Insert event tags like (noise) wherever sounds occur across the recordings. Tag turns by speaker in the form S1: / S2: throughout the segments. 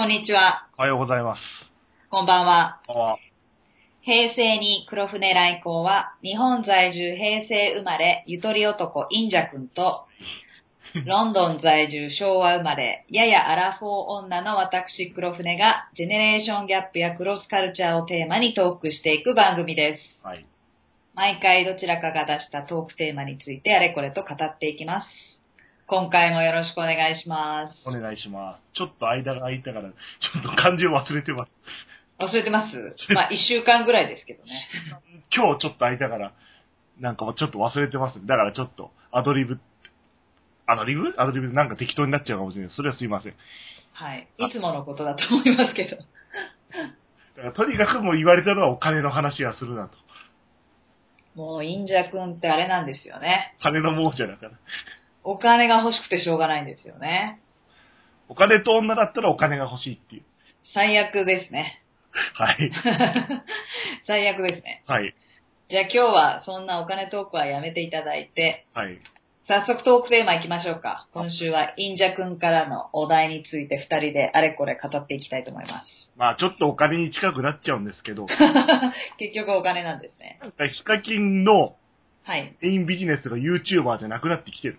S1: こんにちは。
S2: おはようございます。
S1: こんばんは。
S2: こんばんは。
S1: 平成に黒船来航は、日本在住平成生まれ、ゆとり男インジャ君と、(laughs) ロンドン在住昭和生まれ、ややアラフォー女の私黒船が、ジェネレーションギャップやクロスカルチャーをテーマにトークしていく番組です。
S2: はい。
S1: 毎回どちらかが出したトークテーマについてあれこれと語っていきます。今回もよろしくお願いします。
S2: お願いします。ちょっと間が空いたから、ちょっと漢字を忘れてます。
S1: 忘れてます？まあ、一週間ぐらいですけどね。
S2: 今日ちょっと空いたから、なんかもうちょっと忘れてます。だからちょっと、アドリブ、アドリブ？アドリブでなんか適当になっちゃうかもしれない。それはすいません。
S1: はい。いつものことだと思いますけど。
S2: だからとにかくもう言われたのはお金の話はするなと。
S1: もう、インジャ君ってあれなんですよね。
S2: 金の亡者だから。
S1: お金が欲しくてしょうがないんですよね。
S2: お金と女だったらお金が欲しいっていう。
S1: 最悪ですね。
S2: はい。(laughs)
S1: 最悪ですね。
S2: はい。
S1: じゃあ今日はそんなお金トークはやめていただいて、
S2: はい。
S1: 早速トークテーマ行きましょうか。今週はインジャ君からのお題について二人であれこれ語っていきたいと思います。
S2: まあちょっとお金に近くなっちゃうんですけど、(laughs)
S1: 結局お金なんですね。
S2: ヒカキンの
S1: はい。
S2: メインビジネスが YouTuber じゃなくなってきてる。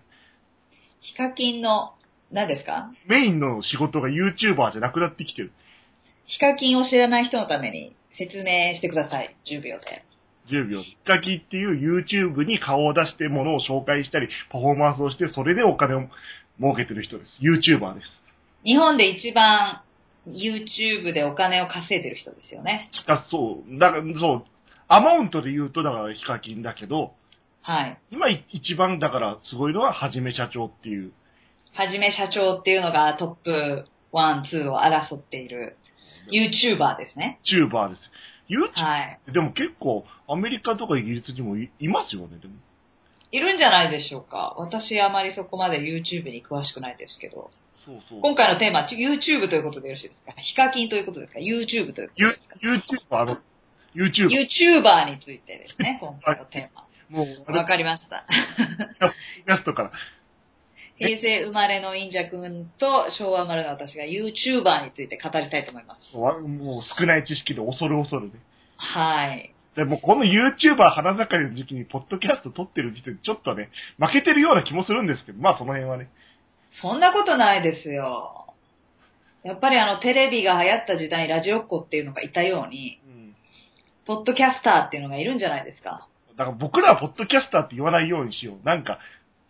S1: ヒカキンの、何ですか？
S2: メインの仕事が YouTuber じゃなくなってきてる。
S1: ヒカキンを知らない人のために説明してください。10秒で。
S2: 10秒。ヒカキンっていう YouTube に顔を出して物を紹介したり、パフォーマンスをして、それでお金を儲けてる人です。YouTuber です。
S1: 日本で一番 YouTube でお金を稼いでる人ですよね。
S2: しかそう、だから、そう、アマウントで言うと、だからヒカキンだけど、
S1: はい。
S2: 今一番だからすごいのは、はじめ社長っていう。
S1: はじめ社長っていうのがトップ1、2を争っている YouTuber ですね。
S2: YouTuber です。YouTube
S1: はい。
S2: でも結構、アメリカとかイギリスにもいいますよね、でも。
S1: いるんじゃないでしょうか。私あまりそこまで YouTube に詳しくないですけど。
S2: そうそう。
S1: 今回のテーマ、YouTube ということでよろしいですか？ヒカキンということですか ?YouTube ということ
S2: ユ
S1: ですか
S2: ？YouTuber の、YouTube。
S1: ?YouTuber についてですね、今回のテーマ。
S2: もう、あ
S1: わ
S2: れ、
S1: かりました。
S2: やつとから。(laughs)
S1: 平成生まれのインジャ君と昭和生まれの私が YouTuber について語りたいと思います。
S2: わもう少ない知識で恐る恐るね。
S1: はい。
S2: でもこの YouTuber 花盛りの時期にポッドキャスト撮ってる時点でちょっとね、負けてるような気もするんですけど、まあその辺はね。
S1: そんなことないですよ。やっぱりあのテレビが流行った時代にラジオっ子っていうのがいたように、
S2: うん。
S1: ポッドキャスターっていうのがいるんじゃないですか。
S2: だから僕らはポッドキャスターって言わないようにしよう。なんか、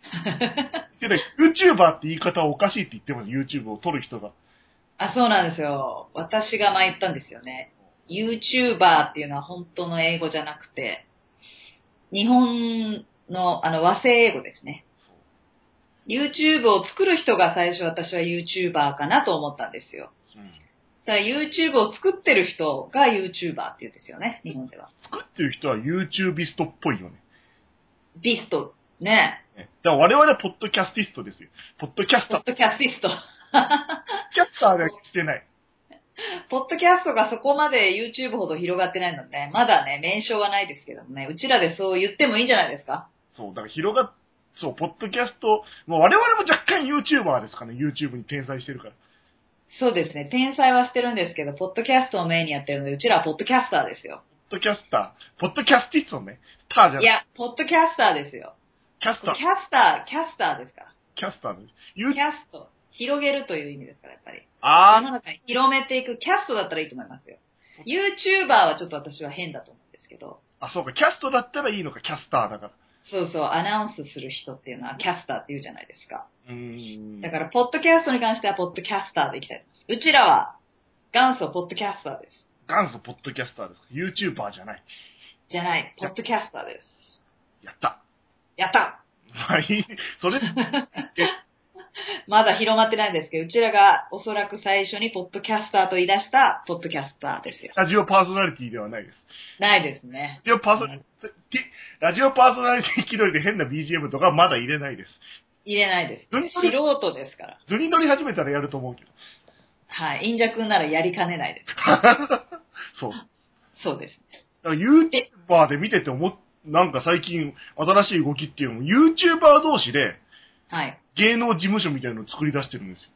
S2: (laughs) けど YouTuber って言い方はおかしいって言ってます、YouTube を撮る人が。
S1: あ、そうなんですよ。私が前言ったんですよね。YouTuber っていうのは本当の英語じゃなくて、日本のあの和製英語ですね。YouTube を作る人が最初私は YouTuber かなと思ったんですよ。
S2: うん。
S1: だから YouTube を作ってる人が YouTuber って言うんですよね、日本では。
S2: 作ってる人は YouTube ストっぽいよね。
S1: ビスト、ね。
S2: ねだから我々はポッドキャスティストですよ。ポッドキャスター、
S1: ポッドキャスティスト。
S2: キャスターではしてない。
S1: ポッドキャストがそこまで YouTube ほど広がってないので、まだね、名称はないですけどもね、うちらでそう言ってもいいんじゃないですか
S2: そう、だから広がっ、そう、ポッドキャスト、もう我々も若干 YouTuber ですかね、YouTube に転載してるから。
S1: そうですね、天才はしてるんですけど、ポッドキャストをメインにやってるので、うちらはポッドキャスターですよ。
S2: ポッドキャスター、ポッドキャスティストね。ターじゃない。
S1: いや、ポッドキャスターですよ。
S2: キャスター
S1: キ、ャスター、キャスターですから。
S2: キャスターです。
S1: キャスト。広げるという意味ですから、やっぱり。世
S2: あ
S1: の中に広めていくキャストだったらいいと思いますよ。YouTuber はちょっと私は変だと思うんですけど、
S2: ー、あ、そうか、キャストだったらいいのか、キャスターだから。
S1: そうそう、アナウンスする人っていうのはキャスターって言うじゃないですか。だから、ポッドキャストに関しては、ポッドキャスターでいきたいと思います。うちらは、元祖ポッドキャスターです。
S2: 元祖ポッドキャスターです。YouTuber じゃない。
S1: じゃない、ポッドキャスターです。
S2: やった。
S1: やった
S2: まあいい。それ、(laughs) え、
S1: まだ広まってないんですけど、うちらがおそらく最初にポッドキャスターと言い出した、ポッドキャスターですよ。
S2: ラジオパーソナリティではないです。
S1: ないですね。
S2: ラジオパーソナリティ、ラジオパーソナリティ気取りで変な BGM とかまだ入れないです。
S1: 入れないです。
S2: 何
S1: 素人ですから。
S2: 図に乗り始めたらやると思うけど。
S1: はい。インジャ君ならやりかねないです。(laughs)
S2: そう。
S1: そうです。
S2: だから YouTuber で見てて思っ、なんか最近新しい動きっていうのも YouTuber 同士で
S1: はい。
S2: 芸能事務所みたいなのを作り出してるんですよ。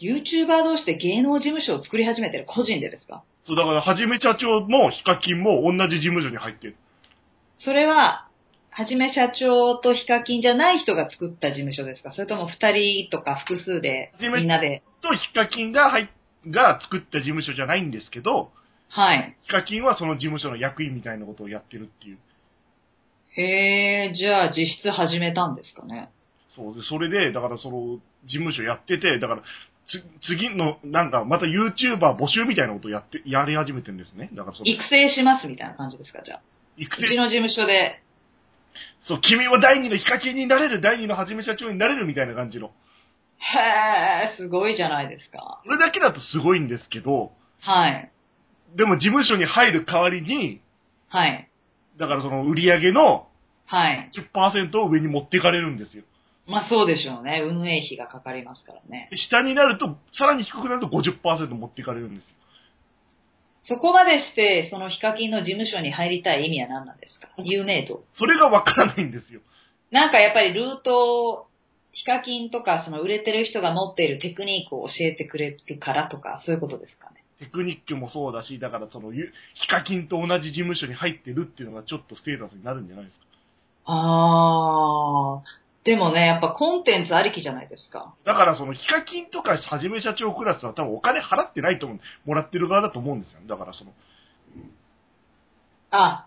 S1: YouTuber 同士で芸能事務所を作り始めてる個人でですか？
S2: そう、だから、はじめ社長もヒカキンも同じ事務所に入ってる。
S1: それは、はじめ社長とヒカキンじゃない人が作った事務所ですか？それとも二人とか複数でみんなで？
S2: と、ヒカキンが入っ、が作った事務所じゃないんですけど、
S1: はい。
S2: ヒカキンはその事務所の役員みたいなことをやってるっていう。
S1: へえ、じゃあ実質始めたんですかね？
S2: そうで、それで、だからその、事務所やってて、だから、つ、次の、なんか、また YouTuber 募集みたいなことをやって、やり始めてるんですね。だからその、
S1: 育成しますみたいな感じですか？じゃあ。
S2: 育成、
S1: うちの事務所で。
S2: そう、君は第二のヒカキンになれる、第二のはじめ社長になれるみたいな感じの。
S1: へえ、すごいじゃないですか。
S2: それだけだとすごいんですけど、
S1: はい。
S2: でも事務所に入る代わりに、
S1: はい。
S2: だからその売り上げの
S1: はい。
S2: 10%を上に持っていかれるんですよ。
S1: まあそうでしょうね。運営費がかかりますからね。
S2: で下になると、さらに低くなると50%持っていかれるんですよ。
S1: そこまでして、そのヒカキンの事務所に入りたい意味は何なんですか？有名度。
S2: それがわからないんですよ。
S1: なんかやっぱりルートを、ヒカキンとかその売れてる人が持っているテクニックを教えてくれるからとか、そういうことですかね？
S2: テクニックもそうだし、だからその、ゆヒカキンと同じ事務所に入ってるっていうのがちょっとステータスになるんじゃないですか。
S1: あー。でもね、やっぱコンテンツありきじゃないですか。
S2: だからそのヒカキンとかはじめ社長クラスは多分お金払ってないと思う。もらってる側だと思うんですよ。だからその、
S1: あ、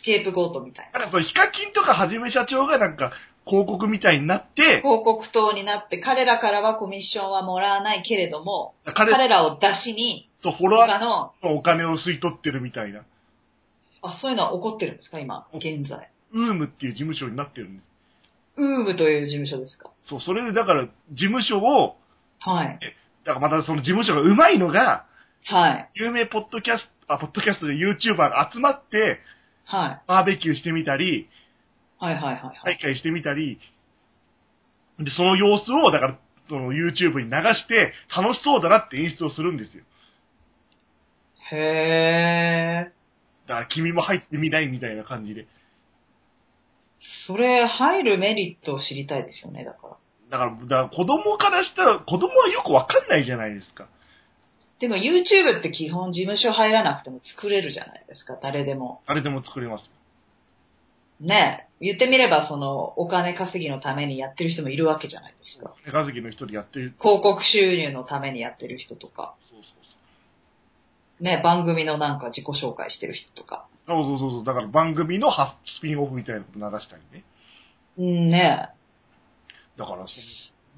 S1: スケープゴートみたいな。
S2: だからそのヒカキンとかはじめ社長がなんか広告みたいになって、
S1: 広告塔になって、彼らからはコミッションはもらわないけれども、
S2: 彼
S1: 彼らを出しに、
S2: とフォロワーのお金を吸い取ってるみたいな、
S1: あ、そういうのは起こってるんですか今、現在。
S2: ウームっていう事務所になってるんです。
S1: ウームという事務所ですか？
S2: そう、それでだから事務所を、
S1: はい。
S2: だからまたその事務所が上手いのが、
S1: はい。
S2: 有名ポッドキャスト、あ、ポッドキャストで YouTuber が集まって、
S1: はい。
S2: バーベキューしてみたり、
S1: はいはいはいはい。
S2: 大会してみたり、で、その様子を、だから、その YouTube に流して、楽しそうだなって演出をするんですよ。
S1: へー。
S2: だから、君も入ってみないみたいな感じで。
S1: それ、入るメリットを知りたいですよね、だから。
S2: だから、だから子供からしたら、子供はよくわかんないじゃないですか。
S1: でも YouTube って基本事務所入らなくても作れるじゃないですか、誰でも。
S2: あれでも作れます。
S1: ねえ。言ってみれば、その、お金稼ぎのためにやってる人もいるわけじゃないですか。
S2: 手稼ぎの人でやってる。
S1: 広告収入のためにやってる人とか、
S2: そうそう
S1: ね、番組のなんか自己紹介してる人とか。
S2: そう。そうそうそう。だから番組のハスピンオフみたいなこと流したりね。
S1: うんね
S2: だから、事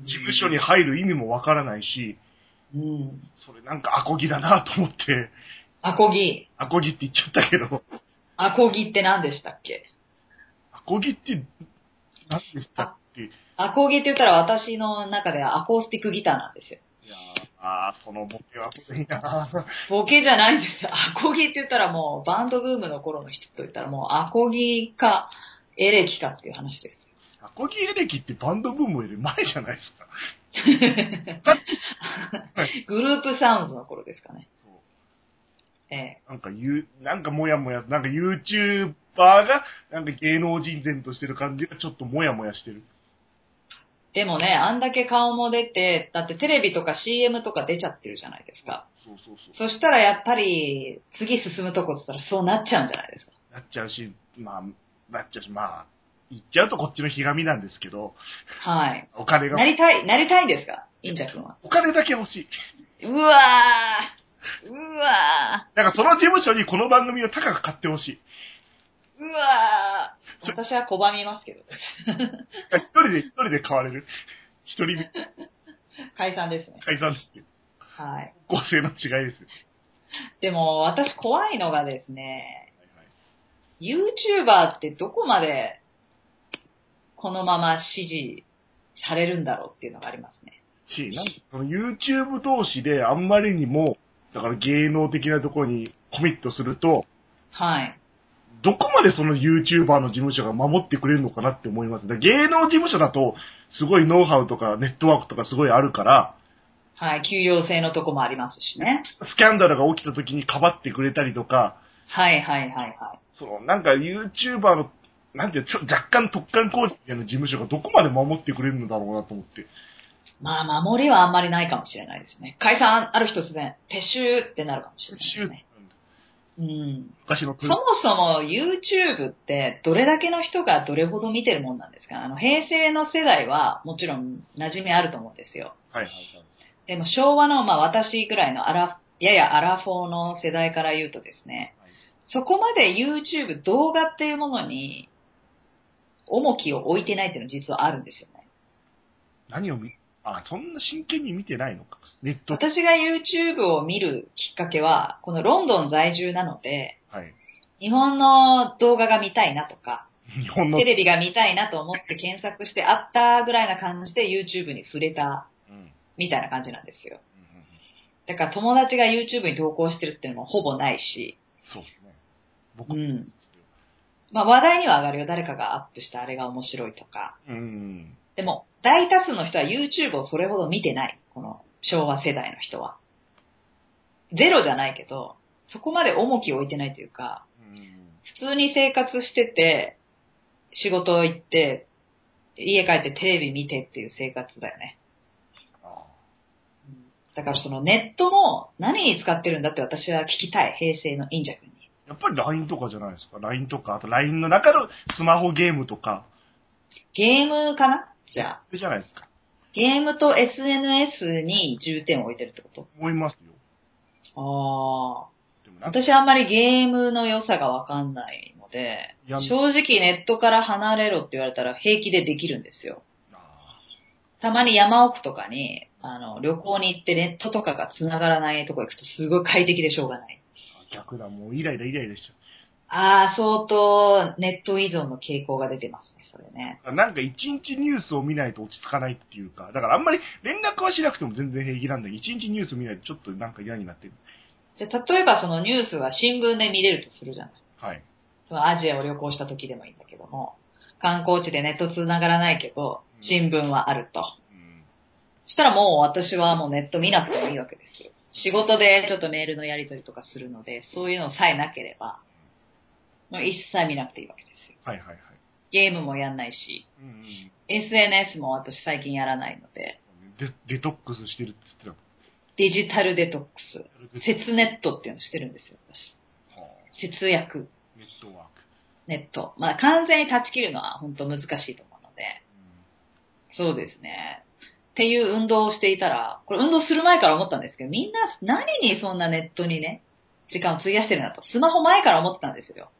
S2: 務所に入る意味もわからないし、
S1: え。うん。
S2: それなんかアコギだなと思って、
S1: アコギ。
S2: アコギって言っちゃったけど、
S1: アコギって何でしたっけ？
S2: アコギって何でしたっけい
S1: アコギって言ったら私の中ではアコースティックギターなんですよ。
S2: やーあーそのボケは古いな
S1: ボケじゃないんですよ。アコギって言ったらもうバンドブームの頃の人と言ったらもうアコギかエレキかっていう話ですよ。
S2: アコギエレキってバンドブームより前じゃないですか。(laughs)
S1: グループサウンドの頃ですかね。ええ。
S2: なんか言う、なんかもやもや、なんか YouTuber が、なんか芸能人前としてる感じがちょっともやもやしてる。
S1: でもね、あんだけ顔も出て、だってテレビとか CM とか出ちゃってるじゃないですか。
S2: そうそうそう。
S1: そしたらやっぱり、次進むとこって言ったらそうなっちゃうんじゃないですか。
S2: なっちゃうし、まあ、なっちゃうし、まあ、言っちゃうとこっちのひがみなんですけど、
S1: はい。
S2: お金が
S1: な、りたい、なりたいんですか？インジャ君は。
S2: お金だけ欲しい。
S1: うわーうわ
S2: だからその事務所にこの番組を高く買ってほしい。
S1: ーうわー私は拒みますけど。
S2: 一人で、一人で買われる。一人で
S1: 解散ですね。
S2: 解散っていう。
S1: はい。
S2: 構成の違いですよ。
S1: でも、私怖いのがですね、
S2: はいはい
S1: YouTuber ってどこまでこのまま支持されるんだろうっていうのがありますね。
S2: し、なんかその YouTube 同士であんまりにも、だから芸能的なところにコミットすると、
S1: はい。
S2: どこまでその YouTuber の事務所が守ってくれるのかなって思います。芸能事務所だと、すごいノウハウとかネットワークとかすごいあるから、
S1: はい。給与制のとこもありますしね。
S2: スキャンダルが起きた時にかばってくれたりとか、
S1: はいはいはいはい。
S2: そのなんか YouTuber の、なんていうのちょ若干特貫工事みたいな事務所がどこまで守ってくれるのだろうなと思って。
S1: まあ、守りはあんまりないかもしれないですね。解散ある日突然、撤収ってなるかもしれないですね。うん。
S2: 昔の
S1: そもそも YouTube ってどれだけの人がどれほど見てるもんなんですか？あの、平成の世代はもちろん馴染みあると思うんですよ。
S2: はいはいはい。
S1: でも昭和の、まあ私ぐらいのアラ、ややアラフォーの世代から言うとですね、
S2: はい
S1: そこまで YouTube 動画っていうものに重きを置いてないっていうのは実はあるんですよね。
S2: 何を見、あ、そんな真剣に見てないのか。ネット。
S1: 私が YouTube を見るきっかけは、このロンドン在住なので、
S2: はい。
S1: 日本の動画が見たいなとか、
S2: 日本の
S1: テ、レビが見たいなと思って検索してあったぐらいな感じで YouTube に触れた
S2: うん。うん
S1: みたいな感じなんですよ。
S2: うんうん
S1: だから友達が YouTube に投稿してるっていうのもほぼないし、
S2: そうですね。僕も。
S1: うん。まあ話題には上がるよ。誰かがアップしたあれが面白いとか。
S2: うんうん。
S1: でも、大多数の人は YouTube をそれほど見てない。この昭和世代の人は。ゼロじゃないけど、そこまで重きを置いてないというか、普通に生活してて、仕事行って、家帰ってテレビ見てっていう生活だよね。
S2: あ
S1: だからそのネットも何に使ってるんだって私は聞きたい。平成のインジャ君に。
S2: やっぱり LINE とかじゃないですか。LINE とか、あと LINE の中のスマホゲームとか、
S1: ゲームかな？じゃあ。
S2: それじゃないですか。
S1: ゲームと SNS に重点を置いてるってこと？
S2: 思いますよ。
S1: ああ。私あんまりゲームの良さがわかんないので正直ネットから離れろって言われたら平気でできるんですよ。
S2: あ
S1: たまに山奥とかに、あの、旅行に行ってネットとかが繋がらないとこ行くとすごい快適でしょうがない。
S2: ー逆だ、もうイライライライラしち
S1: ああ、相当ネット依存の傾向が出てますね、それね。
S2: なんか一日ニュースを見ないと落ち着かないっていうか、だからあんまり連絡はしなくても全然平気なんだけど、一日ニュース見ないとちょっとなんか嫌になってる。
S1: じゃあ、例えばそのニュースは新聞で見れるとするじゃない。
S2: はい。
S1: そのアジアを旅行した時でもいいんだけども、観光地でネット繋がらないけど、新聞はあると。
S2: うん。
S1: そしたらもう私はもうネット見なくてもいいわけですよ。仕事でちょっとメールのやり取りとかするので、そういうのさえなければ、もう一切見なくていいわけですよ。
S2: はいはいはい。
S1: ゲームもやんないし、
S2: うんうん。
S1: SNS も私最近やらないので、
S2: デデトックスしてるって言って
S1: デジタルデトックス、
S2: た。
S1: 節ネットっていうのしてるんですよ、私。
S2: はあ
S1: 節約、
S2: ネットワーク。
S1: ネット。まあ完全に断ち切るのは本当難しいと思うので、そうですね。っていう運動をしていたら、これ運動する前から思ったんですけど、みんな何にそんなネットにね、時間を費やしてるんだと。スマホ前から思ってたんですよ。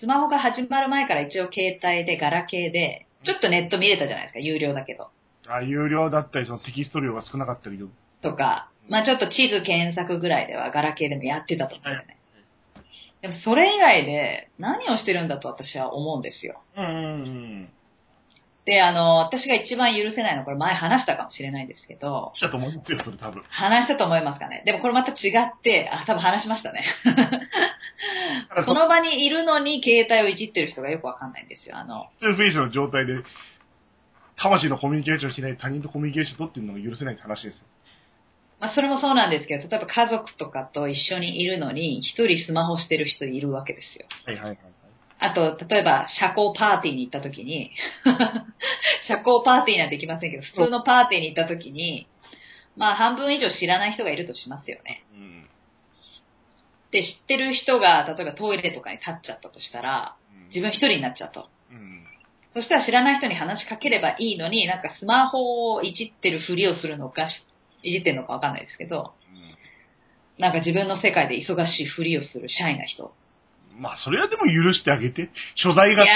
S1: スマホが始まる前から一応携帯でガラケーで、ちょっとネット見れたじゃないですか、有料だけど。
S2: うん。あ、有料だったり、そのテキスト量が少なかったりと。
S1: とか、まあちょっと地図検索ぐらいではガラケーでもやってたと思うんだよね。でもそれ以外で何をしてるんだと私は思うんですよ。
S2: うんうんうん。
S1: で、あの、私が一番許せないのは、これ前話したかもしれないんですけど、
S2: したと思いますよ、それ多分。
S1: 話したと思いますかね。でもこれまた違って、あ、多分話しましたね。
S2: だ
S1: その場にいるのに携帯をいじってる人がよくわかんないんですよ。あの、
S2: 普通フェイスの状態で、魂のコミュニケーションしない他人とコミュニケーション取ってるのが許せないって話ですよ。
S1: まあそれもそうなんですけど、例えば家族とかと一緒にいるのに、一人スマホしてる人いるわけですよ。
S2: はいはいはい。
S1: あと、例えば、社交パーティーに行った時に、(laughs) 社交パーティーなんて行きませんけど、普通のパーティーに行った時に、まあ半分以上知らない人がいるとしますよね。
S2: うん。
S1: で、知ってる人が、例えばトイレとかに立っちゃったとしたら、自分一人になっちゃうと。
S2: うん。
S1: そしたら知らない人に話しかければいいのに、なんかスマホをいじってるふりをするのか、しいじってるのかわかんないですけど、なんか自分の世界で忙しいふりをするシャイな人。
S2: うん。まあ、それはでも許してあげて。所在
S1: い
S2: が、
S1: や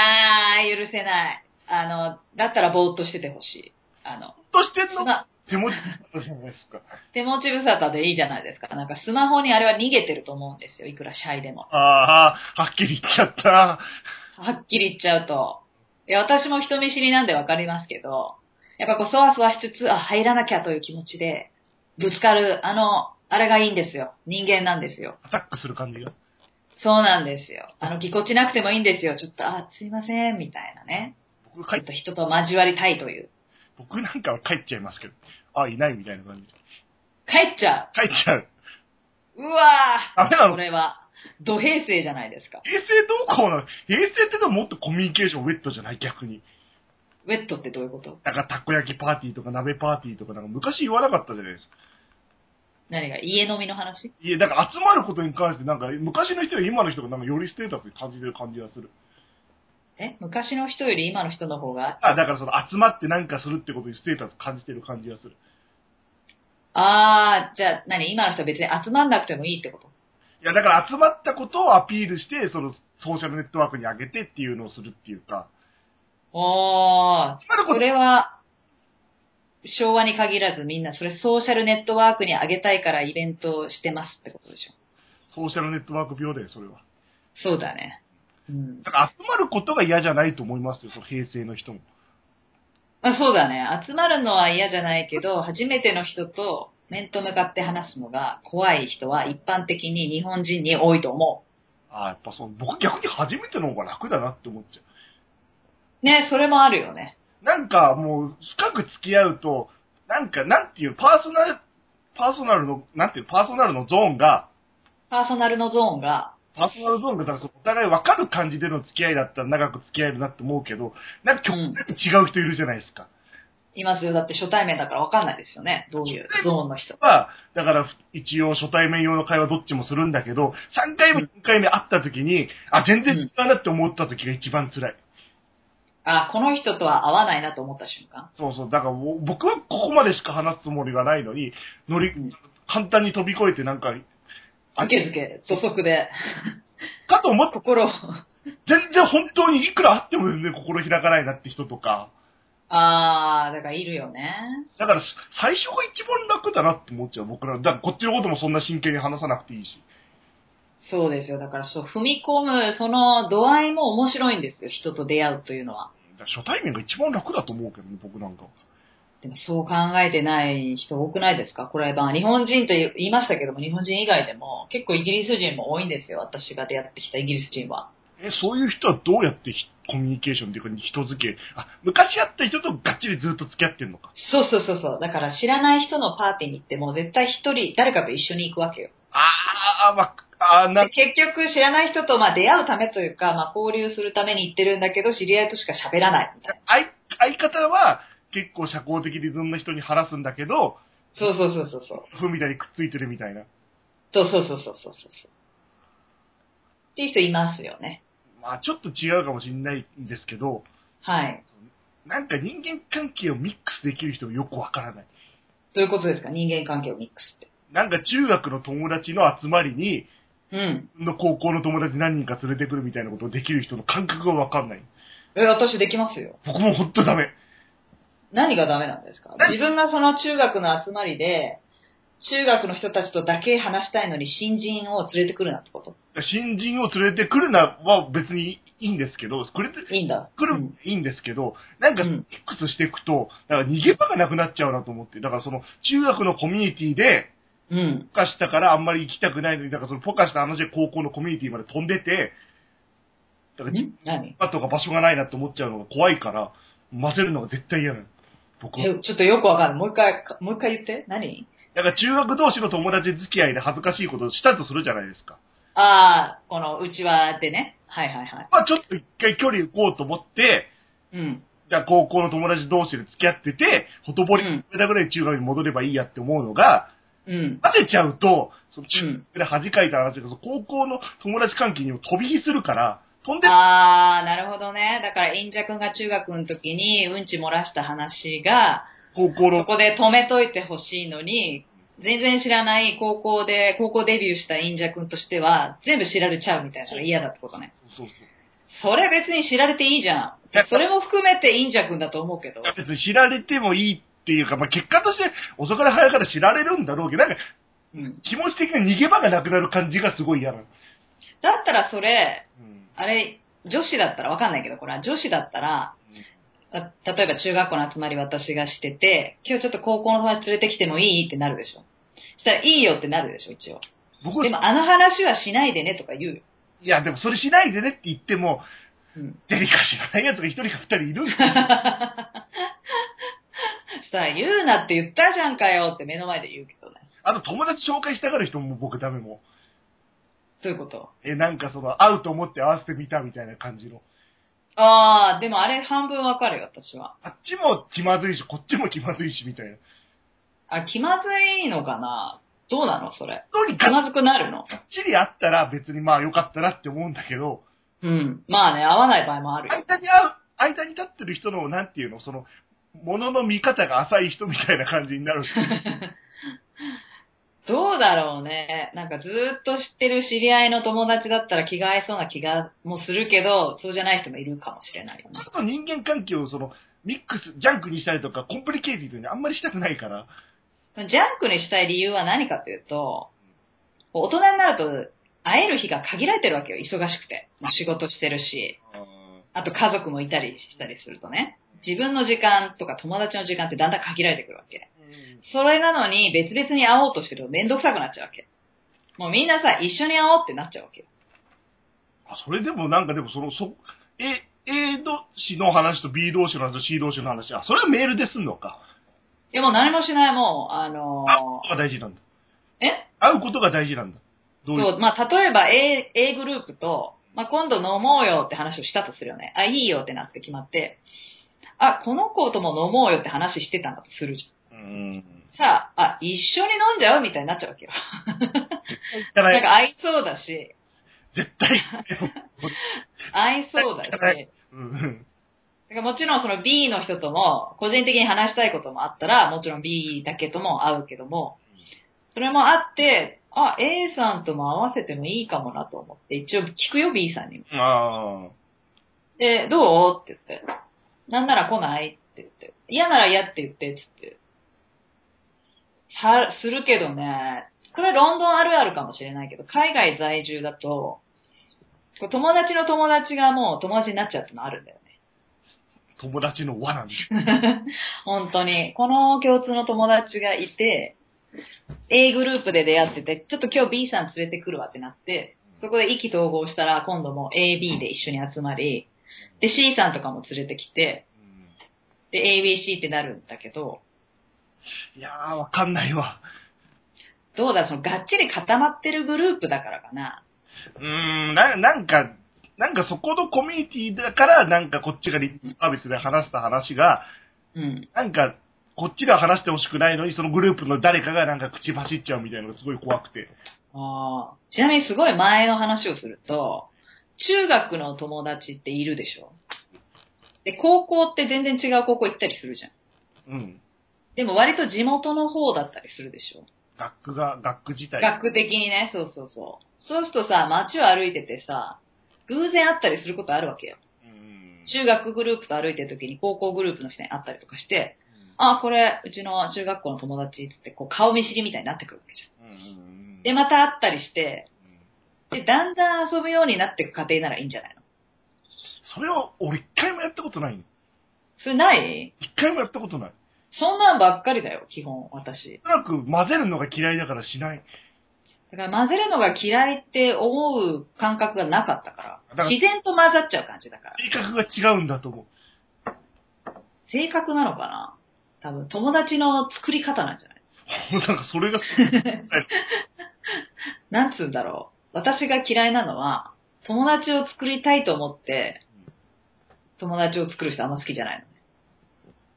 S1: ー、許せない。あの、だったらぼーっとしててほしい。あの、
S2: としてんの？手持ちだったじゃないですか。(laughs)
S1: 手持ち無沙汰でいいじゃないですか。なんかスマホにあれは逃げてると思うんですよ。いくらシャイでも。
S2: ああ、はっきり言っちゃった。
S1: はっきり言っちゃうと。いや、私も人見知りなんでわかりますけど、やっぱこう、そわそわしつつ、あ、入らなきゃという気持ちで、ぶつかる、あの、あれがいいんですよ。人間なんですよ。
S2: アタックする感じが。
S1: そうなんですよ。あの、ぎこちなくてもいいんですよ。ちょっと、あ、すいません、みたいなね。
S2: 僕帰っ
S1: ちょっと人と交わりたいという。
S2: 僕なんかは帰っちゃいますけど。あ、いないみたいな感じで。
S1: 帰っちゃ
S2: 帰っちゃう。
S1: う。うわー
S2: ダメなの
S1: これは、土平成じゃないですか。
S2: 平成どうこうなの？平成ってのはもっとコミュニケーションウェットじゃない？逆に。
S1: ウェットってどういうこと？
S2: なんかたこ焼きパーティーとか鍋パーティーとかなんか昔言わなかったじゃないですか。
S1: 何が？家飲みの話？
S2: いや、だから集まることに関してなんか昔の人より今の人がなんかよりステータスに感じてる感じがする。
S1: え？昔の人より今の人の方が？
S2: あ、だからその集まってなんかするってことにステータス感じてる感じがする。
S1: あー、じゃあ何？今の人は別に集まんなくてもいいってこと？
S2: いや、だから集まったことをアピールして、そのソーシャルネットワークに上げてっていうのをするっていうか。
S1: おー、それは、昭和に限らずみんなそれソーシャルネットワークに上げたいからイベントをしてますってことでしょ。
S2: ソーシャルネットワーク病だよ、それは。
S1: そうだね。うん。
S2: だから集まることが嫌じゃないと思いますよ、その平成の人も。
S1: あそうだね。集まるのは嫌じゃないけど、初めての人と面と向かって話すのが怖い人は一般的に日本人に多いと思
S2: ああ、やっぱその、僕逆に初めての方が楽だなって思っちゃ
S1: う。ね、それもあるよね。
S2: う。なんかもう、深く付き合うと、なんか、なんていう、パーソナル、パーソナルの、なんていう、パーソナルのゾーンが、
S1: パーソナルのゾーンが、
S2: パーソナルゾーンが、だからお互い分かる感じでの付き合いだったら長く付き合えるなって思うけど、なんか極端に違う人いるじゃないですか。
S1: いますよ。だって初対面だから分かんないですよね。どういうゾーンの人。
S2: は、だから一応初対面用の会話どっちもするんだけど、3回目、4回目会った時に、あ、全然違うなって思った時が一番辛い。
S1: あ、この人とは合わないなと思った瞬間？
S2: そうそう。だから僕はここまでしか話すつもりがないのに、乗り
S1: うん、
S2: 簡単に飛び越えてなんか、あ
S1: ずけずけ、土足で、
S2: かと思って、
S1: 心を、
S2: 全然本当にいくらあっても全然心開かないなって人とか、
S1: あー、だからいるよね。
S2: だから最初が一番楽だなって思っちゃう、僕ら。だからこっちのこともそんな真剣に話さなくていいし。
S1: そうですよ。だからそう、踏み込む、その度合いも面白いんですよ。人と出会うというのは。
S2: だから初対面が一番楽だと思うけどね、僕なんか。
S1: でもそう考えてない人多くないですか？これは日本人と言いましたけども、日本人以外でも結構イギリス人も多いんですよ。私が出会ってきたイギリス人は。
S2: え、そういう人はどうやってひコミュニケーションっていうか人付け、あ、昔会った人とがっちりずっと付き合ってんのか。
S1: そうそうそうそう。だから知らない人のパーティーに行っても絶対一人誰かと一緒に行くわけよ。
S2: あー、まあ、な
S1: で結局知らない人とまあ出会うためというか、まあ交流するために行ってるんだけど、知り合いとしか喋らないみたいな。
S2: 相相方は結構社交的でいろんな人に話すんだけど、
S1: そうそうそうそうそう。
S2: ふみたいにくっついてるみたいな。
S1: そうそうそうそうそうそう。っていう人いますよね。
S2: まあちょっと違うかもしれないんですけど、
S1: はい。
S2: なんか人間関係をミックスできる人もよくわからない。
S1: どういうことですか？人間関係をミックスって。
S2: なんか中学の友達の集まりに、
S1: うん。
S2: の高校の友達何人か連れてくるみたいなことをできる人の感覚がわかんない。
S1: え、私できますよ。
S2: 僕もほんとダメ。
S1: 何がダメなんですか？
S2: 何
S1: 自分がその中学の集まりで、中学の人たちとだけ話したいのに新人を連れてくるなってこと？
S2: 新人を連れてくるなは別にいいんですけど、くれて
S1: いいんだ。
S2: くる
S1: うん
S2: いいんですけど、なんか
S1: うん
S2: ミックスしていくと、だから逃げ場がなくなっちゃうなと思って、だからその中学のコミュニティで、
S1: うん。
S2: ポカしたからあんまり行きたくないのに、だからそのポカした話で高校のコミュニティまで飛んでて、だから
S1: ん？何？
S2: 場とか場所がないなって思っちゃうのが怖いから、混ぜるのが絶対嫌なの。僕は。
S1: え、ちょっとよくわかんない。もう一回、かもう一回言って。何？
S2: だから中学同士の友達付き合いで恥ずかしいことをしたとするじゃないですか。
S1: ああ、この内輪でね。はいはいはい。
S2: まあちょっと一回距離行こうと思って、
S1: うん。
S2: じゃあ高校の友達同士で付き合ってて、ほとぼり
S1: うん
S2: だぐらい中学に戻ればいいやって思うのが、
S1: うん。
S2: 混ぜちゃうと、その中
S1: うん
S2: 学で恥かいた話が、その高校の友達関係にも飛び火するから、飛んで、
S1: ああ、なるほどね。だから、インジャ君が中学の時にうんち漏らした話が、そ
S2: 高校の、
S1: こで止めといてほしいのに、全然知らない高校で、高校デビューしたインジャ君としては、全部知られちゃうみたいなのが嫌だってことね。
S2: そうそう。
S1: それ別に知られていいじゃん。それも含めてインジャ君だと思うけど。
S2: 別に知られてもいいっていうか、まあ、結果として遅かれ早かれ知られるんだろうけど、なんか
S1: うん。
S2: 気持ち的に逃げ場がなくなる感じがすごい嫌なの。
S1: だったらそれ、
S2: うん
S1: あれ、女子だったらわかんないけど、これは女子だったら、た例えば中学校の集まり私がしてて、今日ちょっと高校の友達連れてきてもいいってなるでしょ。したらいいよってなるでしょ、一応。
S2: 僕、い
S1: でもあの話はしないでねとか言うよ。
S2: や、でもそれしないでねって言っても、
S1: うん。
S2: デリカ知らないやつが一人か二人いるんで (laughs) (laughs) すよ。
S1: したら言うなって言ったじゃんかよって目の前で言うけどね。
S2: あと友達紹介したがる人も僕ダメも
S1: どういうこと？
S2: う。え、なんかその、会うと思って合わせてみたみたいな感じの。
S1: ああ、でもあれ半分わかるよ、私は。
S2: あっちも気まずいし、こっちも気まずいし、みたいな。
S1: あ、気まずいのかな？どうなのそれ？
S2: とにか
S1: 気まずくなるの？
S2: く、がっちりあったら別にまあ良かったなって思うんだけど、
S1: うん。まあね、合わない場合もあるよ。
S2: 間に合う、間に立ってる人の、なんていうの、その、ものの見方が浅い人みたいな感じになる。(laughs)
S1: どうだろうね。なんかずーっと知ってる知り合いの友達だったら気が合いそうな気がもするけど、そうじゃない人もいるかもしれないよね
S2: ちょ。っと人間関係をその、ミックス、ジャンクにしたりとか、 complicative にあんまりしたくないから。
S1: ジャンクにしたい理由は何かというと、大人になると会える日が限られてるわけよ、忙しくて。まあ仕事してるし、あと家族もいたりしたりするとね。自分の時間とか友達の時間ってだんだん限られてくるわけ。それなのに別々に会おうとしてるとめんどくさくなっちゃうわけ。もうみんなさ、一緒に会おうってなっちゃうわけよ。
S2: あ、それでもなんかでもその、そ、A、A 同士の話と B 同士の話と C 同士の話、あ、それはメールですんのか。
S1: でも何もしないもう、あの
S2: 会うことが大事なんだ。
S1: ーえ？
S2: 会うことが大事なんだ。どういう？
S1: そう、まあ、例えば A、A グループと、まあ、今度飲もうよって話をしたとするよね。あ、いいよってなって決まって、あ、この子とも飲もうよって話してたんだとするじ
S2: うん。
S1: ゃん。さあ、あ、一緒に飲んじゃうみたいになっちゃうわけよ。なんか合いそうだし、
S2: 絶対。
S1: 合いそうだし、だか
S2: うん。
S1: らもちろんその B の人とも、個人的に話したいこともあったら、もちろん B だけとも会うけども、それもあって、あ、A さんとも合わせてもいいかもなと思って、一応聞くよ B さんにも。
S2: ああ。
S1: で、どう？って言って。なんなら来ない？って言って。嫌なら嫌って言って、つって。さ、するけどね、これロンドンあるあるかもしれないけど、海外在住だと、こう友達の友達がもう友達になっちゃうってのあるんだよね。
S2: 友達の輪なんだ。(laughs)
S1: 本当に。この共通の友達がいて、A グループで出会ってて、ちょっと今日 B さん連れてくるわってなって、そこで意気投合したら今度も AB で一緒に集まり、で C さんとかも連れてきて、で ABC ってなるんだけど、
S2: いやー、わかんないわ。
S1: どうだ、そのがっちり固まってるグループだからかな。
S2: うーん、な、なんか、なんかそこのコミュニティだから、なんかこっちがリップサービスで話した話が、
S1: うん。
S2: なんか、こっちが話してほしくないのに、そのグループの誰かがなんか口走っちゃうみたいなのがすごい怖くて。
S1: あーちなみにすごい前の話をすると、中学の友達っているでしょで、高校って全然違う高校行ったりするじゃん。
S2: うん。
S1: でも割と地元の方だったりするでしょ
S2: 学区が、学区自体。
S1: 学区的にね、そうそうそう。そうするとさ、街を歩いててさ、偶然会ったりすることあるわけよ。
S2: うん。
S1: 中学グループと歩いてる時に高校グループの人に会ったりとかして、あ、これ、うちの中学校の友達っつって、こう顔見知りみたいになってくるわけじゃん。
S2: うんうんうん。
S1: で、また会ったりして、で、だんだん遊ぶようになっていく過程ならいいんじゃないの？
S2: それを、俺一回もやったことないの。
S1: それない？
S2: 一回もやったことない。
S1: そんなんばっかりだよ、基本、私。
S2: おそらく混ぜるのが嫌いだからしない。
S1: だから混ぜるのが嫌いって思う感覚がなかったか
S2: だから
S1: ら、自然と混ざっちゃう感じだから。
S2: 性格が違うんだと思う。
S1: 性格なのかな？多分、友達の作り方なんじゃない？(laughs)
S2: なんかそれが、
S1: なんつうんだろう。私が嫌いなのは、友達を作りたいと思って、友達を作る人あんま好きじゃないのね。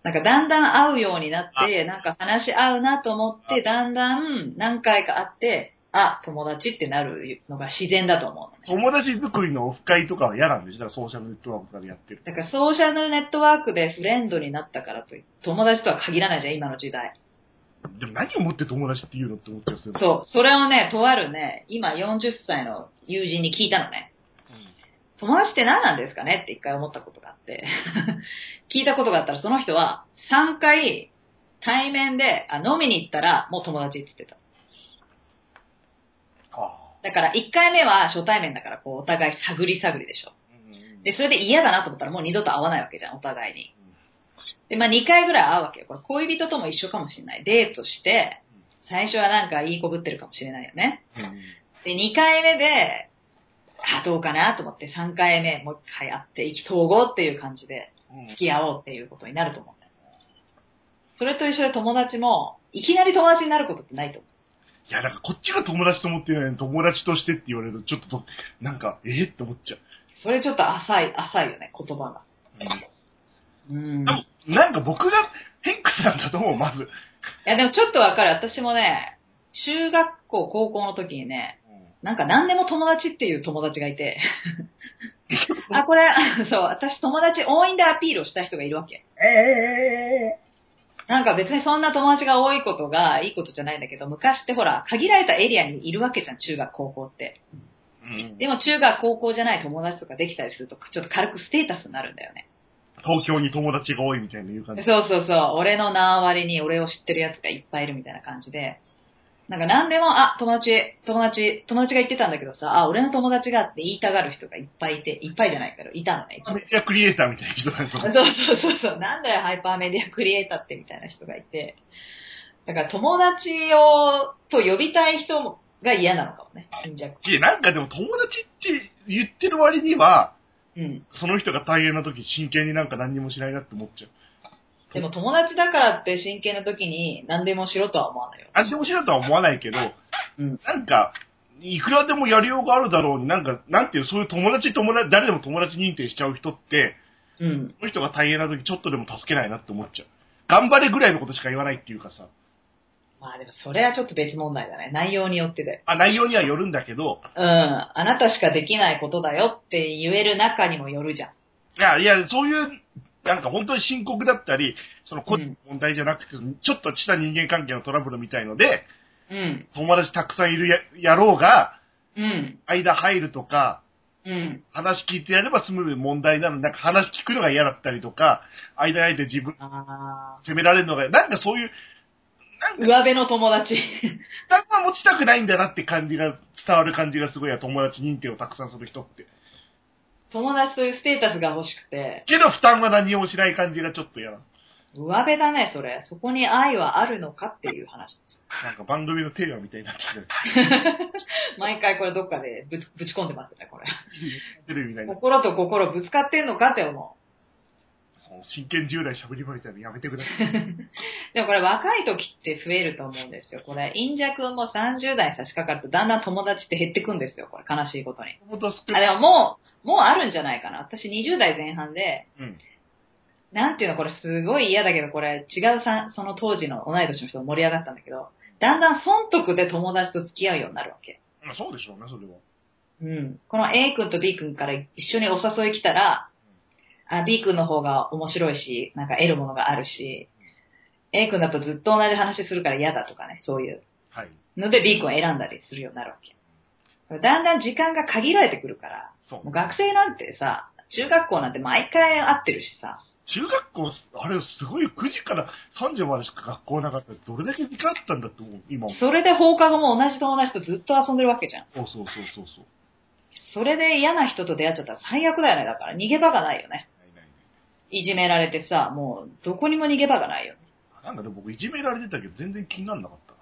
S1: なんかだんだん会うようになって、なんか話し合うなと思って、だんだん何回か会って、あ、友達ってなるのが自然だと思う。
S2: 友達作りのオフ会とかは嫌なんでしょ？だからソーシャルネットワークとかでやってる。
S1: だからソーシャルネットワークでフレンドになったからといって、友達とは限らないじゃん、今の時代。
S2: でも何をもって友達って言うのって思っちゃう。
S1: そう、それをね、とあるね、今40歳の友人に聞いたのね。友達って何なんですかねって一回思ったことがあって。(laughs) 聞いたことがあったら、その人は3回対面であ飲みに行ったらもう友達って言ってた。
S2: あ
S1: だから1回目は初対面だからこうお互い探り探りでしょ。
S2: あ。
S1: で、それで嫌だなと思ったらもう二度と会わないわけじゃん、お互いに。で、まあ2回ぐらい会うわけよ。これ恋人とも一緒かもしれない。デートして、最初はなんかいい子ぶってるかもしれないよね。で、2回目で、あ、どうかなと思って3回目もう一回会って意気投合っていう感じで
S2: うん
S1: 付き合おうっていうことになると思う。それと一緒で友達も、いきなり友達になることってないと思う。
S2: いや、なんかこっちが友達と思ってないのに友達としてって言われると、ちょっとど、なんか、えーって思っちゃう。
S1: それちょっと浅い、浅いよね、言葉が。
S2: うん
S1: うん。
S2: でもなんか僕が偏屈なんだと思う、まず。
S1: いや、でもちょっとわかる。私もね、中学校、高校の時にね、なんか何でも友達っていう友達がいて、(laughs) あ、これ、(laughs) そう、私友達多いんでアピールをした人がいるわけ。
S2: ええ
S1: なんか別にそんな友達が多いことがいいことじゃないんだけど、昔ってほら、限られたエリアにいるわけじゃん、中学、高校って。
S2: うん
S1: でも中学、高校じゃない友達とかできたりすると、ちょっと軽くステータスになるんだよね。
S2: 東京に友達が多いみたいな言う感じ。
S1: そうそうそう、俺の縄割りに俺を知ってる奴がいっぱいいるみたいな感じで、なんか何でも、あ、友達、友達、友達が言ってたんだけどさ、あ、俺の友達がって言いたがる人がいっぱいいて、いっぱいじゃないけど、いたのね、
S2: メディアクリエイターみたいな人なんです
S1: そう
S2: よ。
S1: そうそうそう、なんだよ、ハイパーメディアクリエイターってみたいな人がいて、だから友達を、と呼びたい人が嫌なのかもね。
S2: いやなんかでも友達って言ってる割には、
S1: うん。
S2: その人が大変な時真剣になんか何にもしないなって思っちゃう。
S1: でも友達だからって真剣な時に何でもしろとは思わないよ。
S2: 味でもしろとは思わないけど、
S1: うん。
S2: なんか、いくらでもやりようがあるだろうに、なんか、なんていう、そういう友達、友達、誰でも友達認定しちゃう人って、
S1: うん。
S2: その人が大変な時ちょっとでも助けないなって思っちゃう。頑張れぐらいのことしか言わないっていうかさ、
S1: まあでもそれはちょっと別問題だね。内容によってで。
S2: あ、内容にはよるんだけど、
S1: うん。あなたしかできないことだよって言える中にもよるじゃん。
S2: いや、いや、そういう、なんか本当に深刻だったり、その個人の問題じゃなくて、ちょっとした人間関係のトラブルみたいので、
S1: うん。
S2: 友達たくさんいるや野郎が、
S1: うん。
S2: 間入るとか、
S1: うん。
S2: 話聞いてやれば済む問題なのに、なんか話聞くのが嫌だったりとか、間に入って自分
S1: あ
S2: 責められるのが、なんかそういう、
S1: 上辺の友達。
S2: 負担は持ちたくないんだなって感じが、伝わる感じがすごいや、友達認定をたくさんする人って。
S1: 友達というステータスが欲しくて、
S2: けど負担は何もしない感じがちょっと嫌な。
S1: 上辺だね、それ。そこに愛はあるのかっていう話です。
S2: なんか番組のテーマみたいになってきて (laughs)
S1: 毎回これどっかでぶちぶち込んでますね、これ。
S2: テレビみたいな。
S1: 心と心ぶつかってんのかって思
S2: 真剣10代喋り場みたいなのやめてください。
S1: う。(laughs) でもこれ若い時って増えると思うんですよ。これ、陰弱も30代差し掛かるとだんだん友達って減ってくんですよ、これ。悲しいことに。あ、でももう、もうあるんじゃないかな。私20代前半で、
S2: うん。
S1: なんていうの、これすごい嫌だけど、これ違うさ、その当時の同い年の人が盛り上がったんだけど、だんだん損得で友達と付き合うようになるわけ。
S2: まあそうでしょうね、それは。
S1: うん。この A 君と B 君から一緒にお誘い来たら、あ、B 君の方が面白いし、なんか得るものがあるし、A 君だとずっと同じ話するから嫌だとかね、そういう
S2: はい。
S1: ので B 君を選んだりするようになるわけ。だんだん時間が限られてくるから、
S2: そう
S1: もう。学生なんてさ、中学校なんて毎回会ってるしさ、
S2: 中学校、あれすごい9時から3時までしか学校なかったらどれだけ時間あったんだって思う、今も。
S1: それで放課後も同じ友達とずっと遊んでるわけじゃん。
S2: そうそうそうそうそう。
S1: それで嫌な人と出会っちゃったら最悪だよね。だから逃げ場がないよね。
S2: ないないない
S1: いじめられてさ、もうどこにも逃げ場がないよね。
S2: なんかでも僕いじめられてたけど全然気にならなかった。い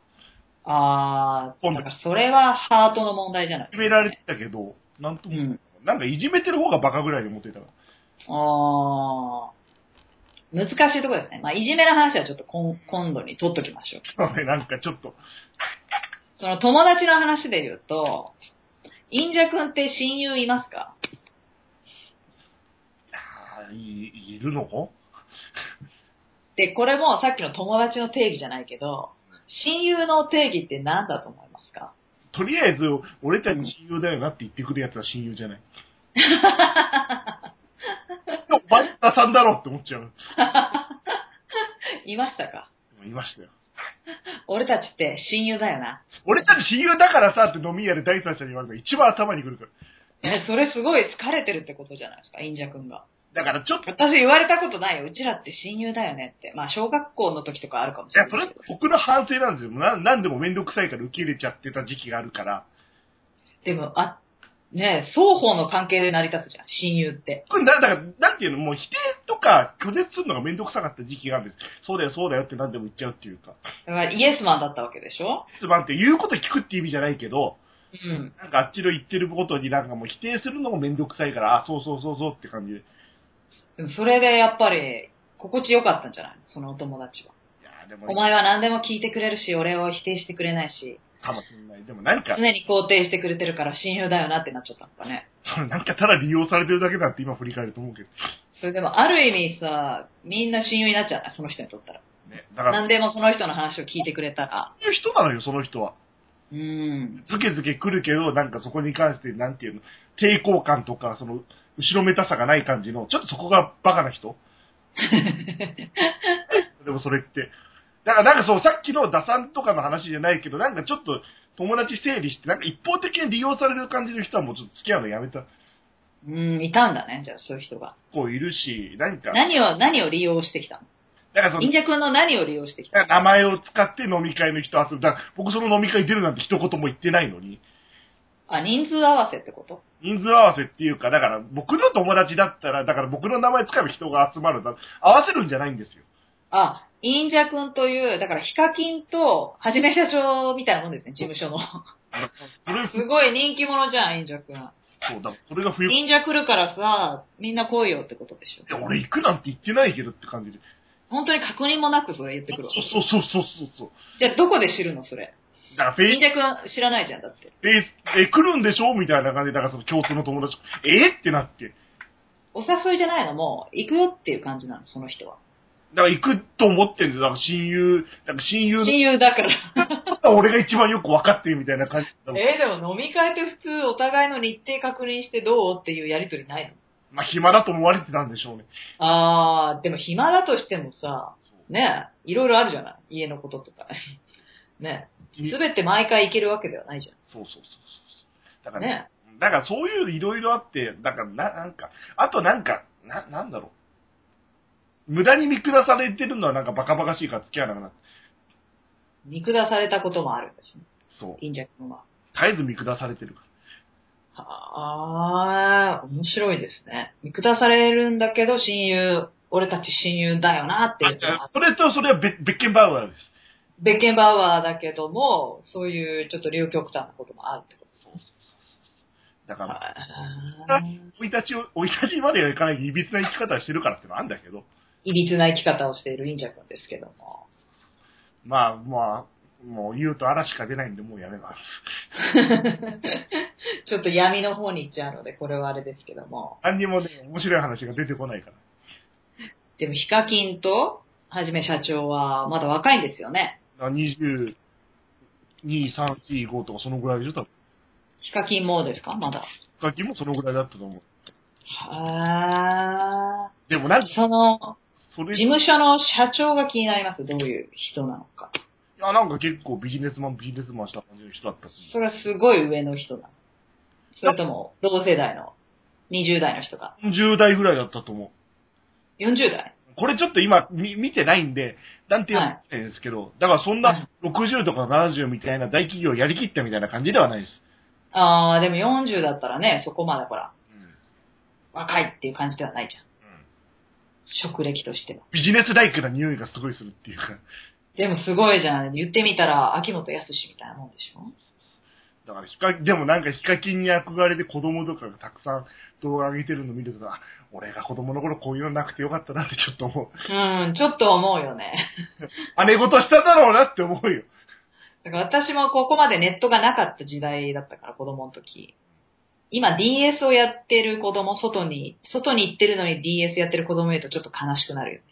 S1: あー、
S2: 今度
S1: だからそれはハートの問題じゃない
S2: じめられてたけど、なんとも、
S1: うん。
S2: なんかいじめてる方がバカぐらいで思ってたから。
S1: あー、難しいところですね。まあ、いじめの話はちょっと今今度に取っときましょう。
S2: そうね、なんかちょっと、
S1: その友達の話で言うと、インジャ君って親友いますか？
S2: あーいいるの？
S1: で、これもさっきの友達の定義じゃないけど、親友の定義って何だと思いますか？
S2: とりあえず、俺たち親友だよなって言ってくる奴は親友じゃない。お前らさんだろって思っちゃう。
S1: いましたか？
S2: いましたよ。
S1: 俺たちって親友だよな。
S2: 俺たち親友だからさって飲み屋で第三者に言われたら一番頭にくるから。
S1: え、それすごい疲れてるってことじゃないですか、インジャ君が。
S2: だからちょっと、い
S1: 私言われたことないよ。うちらって親友だよねって。まあ、小学校の時とかあるかもしれ
S2: や、それ
S1: ないけど。
S2: 僕の反省なんですよ。ななんでもめんどくさいから受け入れちゃってた時期があるから。
S1: でも、あ、ねえ、双方の関係で成り立つじゃん、親友って。
S2: これな、だから、なんていうの、もう否定とか拒絶するのがめんどくさかった時期があるんです。そうだよ、そうだよって何でも言っちゃうっていうか。
S1: だからイエスマンだったわけでしょ？
S2: つまんって言うこと聞くって意味じゃないけど、
S1: うん。
S2: なんかあっちの言ってることになんかもう否定するのもめんどくさいから、あ、そうそうそうそうって感じで。い
S1: でもそれでやっぱり、心地よかったんじゃない？そのお友達は。
S2: やでも、
S1: お前は何でも聞いてくれるし、俺を否定してくれないし、
S2: かもしれない。でも何か
S1: 常、に肯定してくれてるから親友だよなってなっちゃったのかね。
S2: それなんかただ利用されてるだけだって今振り返ると思うけど。
S1: それでもある意味さ、みんな親友になっちゃうね、その人にとったら。
S2: ね。だから、
S1: 何でもその人の話を聞いてくれたら。
S2: そういう人なのよ、その人は。
S1: うん。
S2: ズケズケ来るけど、なんかそこに関して、なんていうの、抵抗感とか、その、後ろめたさがない感じの、ちょっとそこがバカな人 (laughs) でもそれって。だからなんかそう、さっきの打算とかの話じゃないけど、なんかちょっと友達整理して、なんか一方的に利用される感じの人はもうちょっと付き合うのやめた。
S1: うん、いたんだね、じゃあそういう人が。
S2: 子いるし、なんか、
S1: 何を、何を利用してきたの？
S2: だからその
S1: 忍者くんの何を利用してきたの？
S2: 名前を使って飲み会の人集めだから僕その飲み会出るなんて一言も言ってないのに、
S1: あ、人数合わせってこと？
S2: 人数合わせっていうか、だから僕の友達だったら、だから僕の名前使えば人が集まるだ合わせるんじゃないんですよ。
S1: あ、忍者くんという、だからヒカキンと、はじめ社長みたいなもんですね、事務所の。すごい人気者じゃん、忍者くん。
S2: そうだ、それが冬、い
S1: 忍者来るからさ、みんな来いよってことでしょ。
S2: や、俺行くなんて言ってないけどって感じで。
S1: 本当に確認もなくそれ言ってくるわ。
S2: そうそうそうそうそう。
S1: じゃあどこで知るのそれ？
S2: だからフェイ
S1: 忍者くん知らないじゃん、だって。
S2: え、え、来るんでしょみたいな感じで、だからその共通の友達、えってなって。
S1: お誘いじゃないの？もう、行くよっていう感じなの、その人は。
S2: だから行くと思ってるん。だから親友、だから親友
S1: 親友だから。
S2: の、俺が一番よく分かってるみたいな感じ。
S1: えー、でも飲み会って普通お互いの日程確認してどうっていうやりとりないの？
S2: まあ暇だと思われてたんでしょうね。
S1: あー、でも暇だとしてもさ、ねえ、いろいろあるじゃない？家のこととか。(laughs) ねえ。すべて毎回行けるわけではないじ
S2: そうそうそうそう。だ
S1: ゃん。
S2: からね、
S1: ね
S2: だからそういういろいろあって、だからな、なんか、あとなんか、な、なんだろう。無駄に見下されてるのはなんかバカバカしいから付き合わなくなって。
S1: え。見下されたこともあるんですね。
S2: そう。
S1: 忍者君は。
S2: 絶えず見下されてるか
S1: あー、面白いですね。見下されるんだけど、親友、俺たち親友だよなっていうの
S2: ら。
S1: は
S2: あそれとそれはベベッケンバウアーです。
S1: ベッケンバウアーだけども、そういうちょっと両極端なこともあるってこ
S2: そうそうそうそう。だから、生い立ちを、生い立ちまではいかないいびつな生き方をしてるからってのはあるんだけど、
S1: いびつな生き方をしている忍者君ですけども。
S2: まあまあ、もう言うと嵐しか出ないんでもうやめます。(laughs)
S1: ちょっと闇の方に行っちゃうので、これはあれですけども。
S2: 何にもね、面白い話が出てこないから。
S1: でも、ヒカキンと、はじめ社長は、まだ若いんですよね。
S2: だから22、3、4、5とかそのぐらいでしょ、多分。
S1: ヒカキンもですかまだ。
S2: ガキもそのぐらいだったと思う。
S1: は
S2: でもなん
S1: その、
S2: それ、
S1: 事務所の社長が気になります。どういう人なのか。
S2: いや、なんか結構ビジネスマン、ビジネスマンした感じの人だったし。
S1: それはすごい上の人なの。それとも、同世代の、20代の人が。
S2: 40代ぐらいだったと思う。
S1: 40代？
S2: これちょっと今、み見てないんで、なんて言うんですけど、だからそん
S1: は
S2: な60とか70みたいな大企業やりきったみたいな感じではないです。
S1: あー、でも40だったらね、そこまでほら、
S2: うん。
S1: 若いっていう感じではないじゃん。
S2: うん
S1: 職歴としては。
S2: ビジネスライクな匂いがすごいするっていうか。
S1: でもすごいじゃん。言ってみたら、秋元康みたいなもんでしょ？
S2: だからヒカ、でもなんかヒカキンに憧れて子供とかがたくさん動画上げてるの見ると、あ、俺が子供の頃こういうのなくてよかったなってちょっと思う。
S1: うん、ちょっと思うよね。
S2: 姉ごとしただろうなって思うよ。
S1: だから私もここまでネットがなかった時代だったから、子供の時。今 DS をやってる子供、外に、外に行ってるのに DS やってる子供見るとちょっと悲しくなるよね。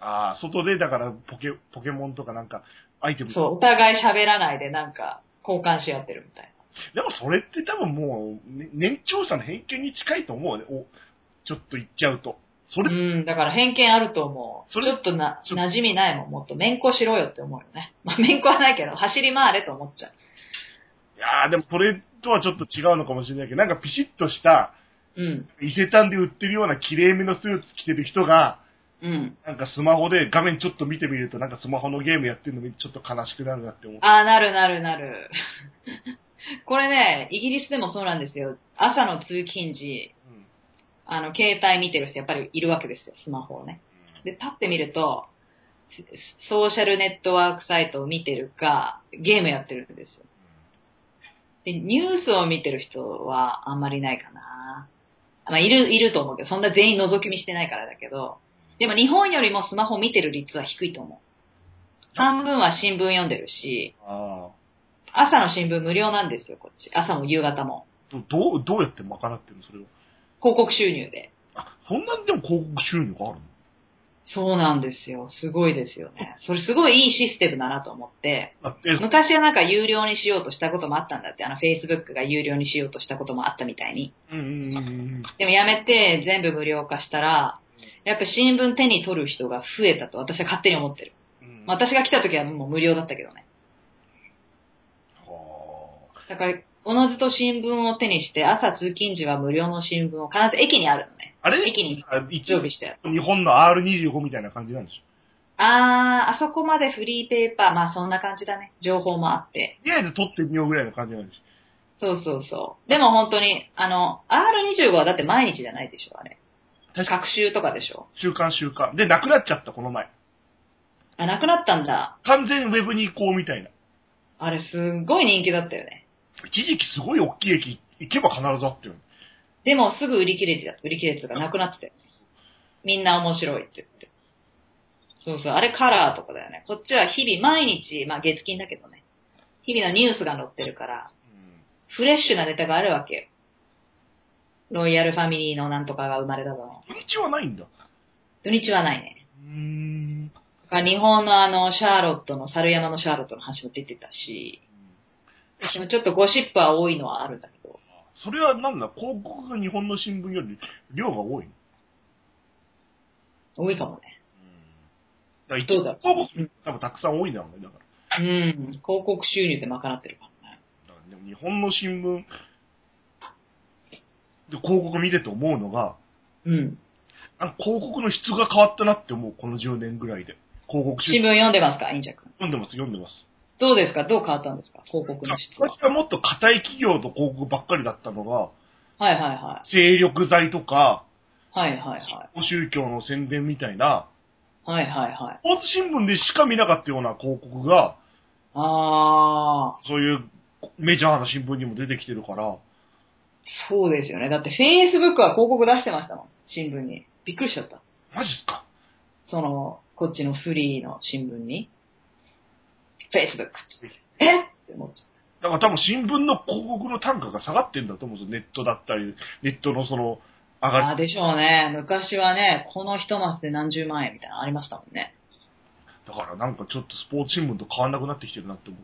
S2: ああ、外でだからポケ、ポケモンとかなんかアイテム。
S1: そう、お互い喋らないでなんか交換し合ってるみたい
S2: でもそれって多分もう、ね年長者の偏見に近いと思うね。お、ちょっと言っちゃうと。そ
S1: な。
S2: れ、
S1: うん、だから偏見あると思う。
S2: それ
S1: ちょっとな、馴染みないもん。もっと面子しろよって思うよね。まあ面子はないけど、走り回れと思っちゃう。
S2: いやーでもそれとはちょっと違うのかもしれないけど、なんかピシッとした、
S1: うん、
S2: 伊勢丹で売ってるような綺麗めのスーツ着てる人が、
S1: うん。
S2: なんかスマホで画面ちょっと見てみると、なんかスマホのゲームやってるの見てちょっと悲しくなるなって思う。
S1: ああ、なるなるなる。(laughs) これね、イギリスでもそうなんですよ。朝の通勤時、
S2: うん
S1: あの、携帯見てる人やっぱりいるわけですよ、スマホをね。で、パッて見ると、ソーシャルネットワークサイトを見てるか、ゲームやってるんですよ。で、ニュースを見てる人はあんまりいないかな。まあ、いる、いると思うけど、そんな全員覗き見してないからだけど、でも日本よりもスマホ見てる率は低いと思う。半分は新聞読んでるし、
S2: あ
S1: 朝の新聞無料なんですよ、こっち。朝も夕方も。
S2: どどう、どうやって賄ってるのそれを？
S1: 広告収入で。
S2: あ、そんなにでも広告収入があるの？
S1: そうなんですよ。すごいですよね。それすごいいいシステムだなと思って、昔はなんか有料にしようとしたこともあったんだって、あの Facebook が有料にしようとしたこともあったみたいに。
S2: うんうんうんうん。
S1: でもやめて全部無料化したら、やっぱ新聞手に取る人が増えたと私は勝手に思ってる。
S2: うん
S1: 私が来た時はもう無料だったけどね。
S2: は
S1: だから、おのずと新聞を手にして、朝通勤時は無料の新聞を必ず駅にあるのね。
S2: ああれ？
S1: 駅に
S2: あ一応
S1: 常備して。
S2: 日本の R25 みたいな感じなんでしょ？
S1: あー、あそこまでフリーペーパー、まあそんな感じだね。情報もあって。
S2: とりあえず撮ってみようぐらいの感じなんでし
S1: そうそうそう。でも本当に、あの、R25 はだって毎日じゃないでしょ、あれ。
S2: ょ確か
S1: 学習とかでしょ。
S2: 週刊週刊。で、なくなっちゃった、この前。
S1: あ、なくなったんだ。
S2: 完全ウェブに行こうみたいな。
S1: あれすっごい人気だったよね。
S2: 一時期すごい大きい駅行けば必ずあったよね。
S1: でもすぐ売り切れてた。売り切れてたなくなってたよ。みんな面白いって言って。そうそう。あれカラーとかだよね。こっちは日々毎日、まあ月金だけどね。日々のニュースが載ってるから、フレッシュなネタがあるわけよ。ロイヤルファミリーのなんとかが生まれただの。
S2: 土日はないんだ。
S1: 土日はないね。
S2: うーん。
S1: だから日本のあの、シャーロットの、猿山のシャーロットの話も出てたし、でもちょっとゴシップは多いのはあるんだけど、
S2: それはなんだ、広告が日本の新聞より量が多いの？
S1: 多いかもね。
S2: だから一
S1: どうだ
S2: 広告多分たくさん多いんだろうね、だから。
S1: うん。広告収入で賄ってるからね。
S2: だからでも日本の新聞で広告見てて思うのが、
S1: うん。
S2: なんか広告の質が変わったなって思う、この10年ぐらいで。広告
S1: 新聞読んでますか？インジャ君。
S2: 読んでます、読んでます。
S1: どうですか？どう変わったんですか？広告の質は。
S2: 昔はもっと硬い企業と広告ばっかりだったのが、
S1: はいはいは
S2: 精力剤とか、
S1: い。はいはいはい。
S2: 宗教の宣伝みたいな、
S1: はいはいはい。
S2: スポーツ新聞でしか見なかったような広告が、
S1: あー、
S2: そういうメジャーな新聞にも出てきてるから、
S1: そうですよね。だって Facebook は広告出してましたもん。新聞に。びっくりしちゃった。
S2: マジっすか？
S1: その、こっちのフリーの新聞に。Facebook。え？って思っちゃっ
S2: だから多分新聞の広告の単価が下がってんだと思うんですよ。ネットだったり、ネットのその、上
S1: た。
S2: がり。
S1: あーでしょうね。昔はね、この一マスで何十万円みたいなのありましたもんね。
S2: だからなんかちょっとスポーツ新聞と変わんなくなってきてるなって思う。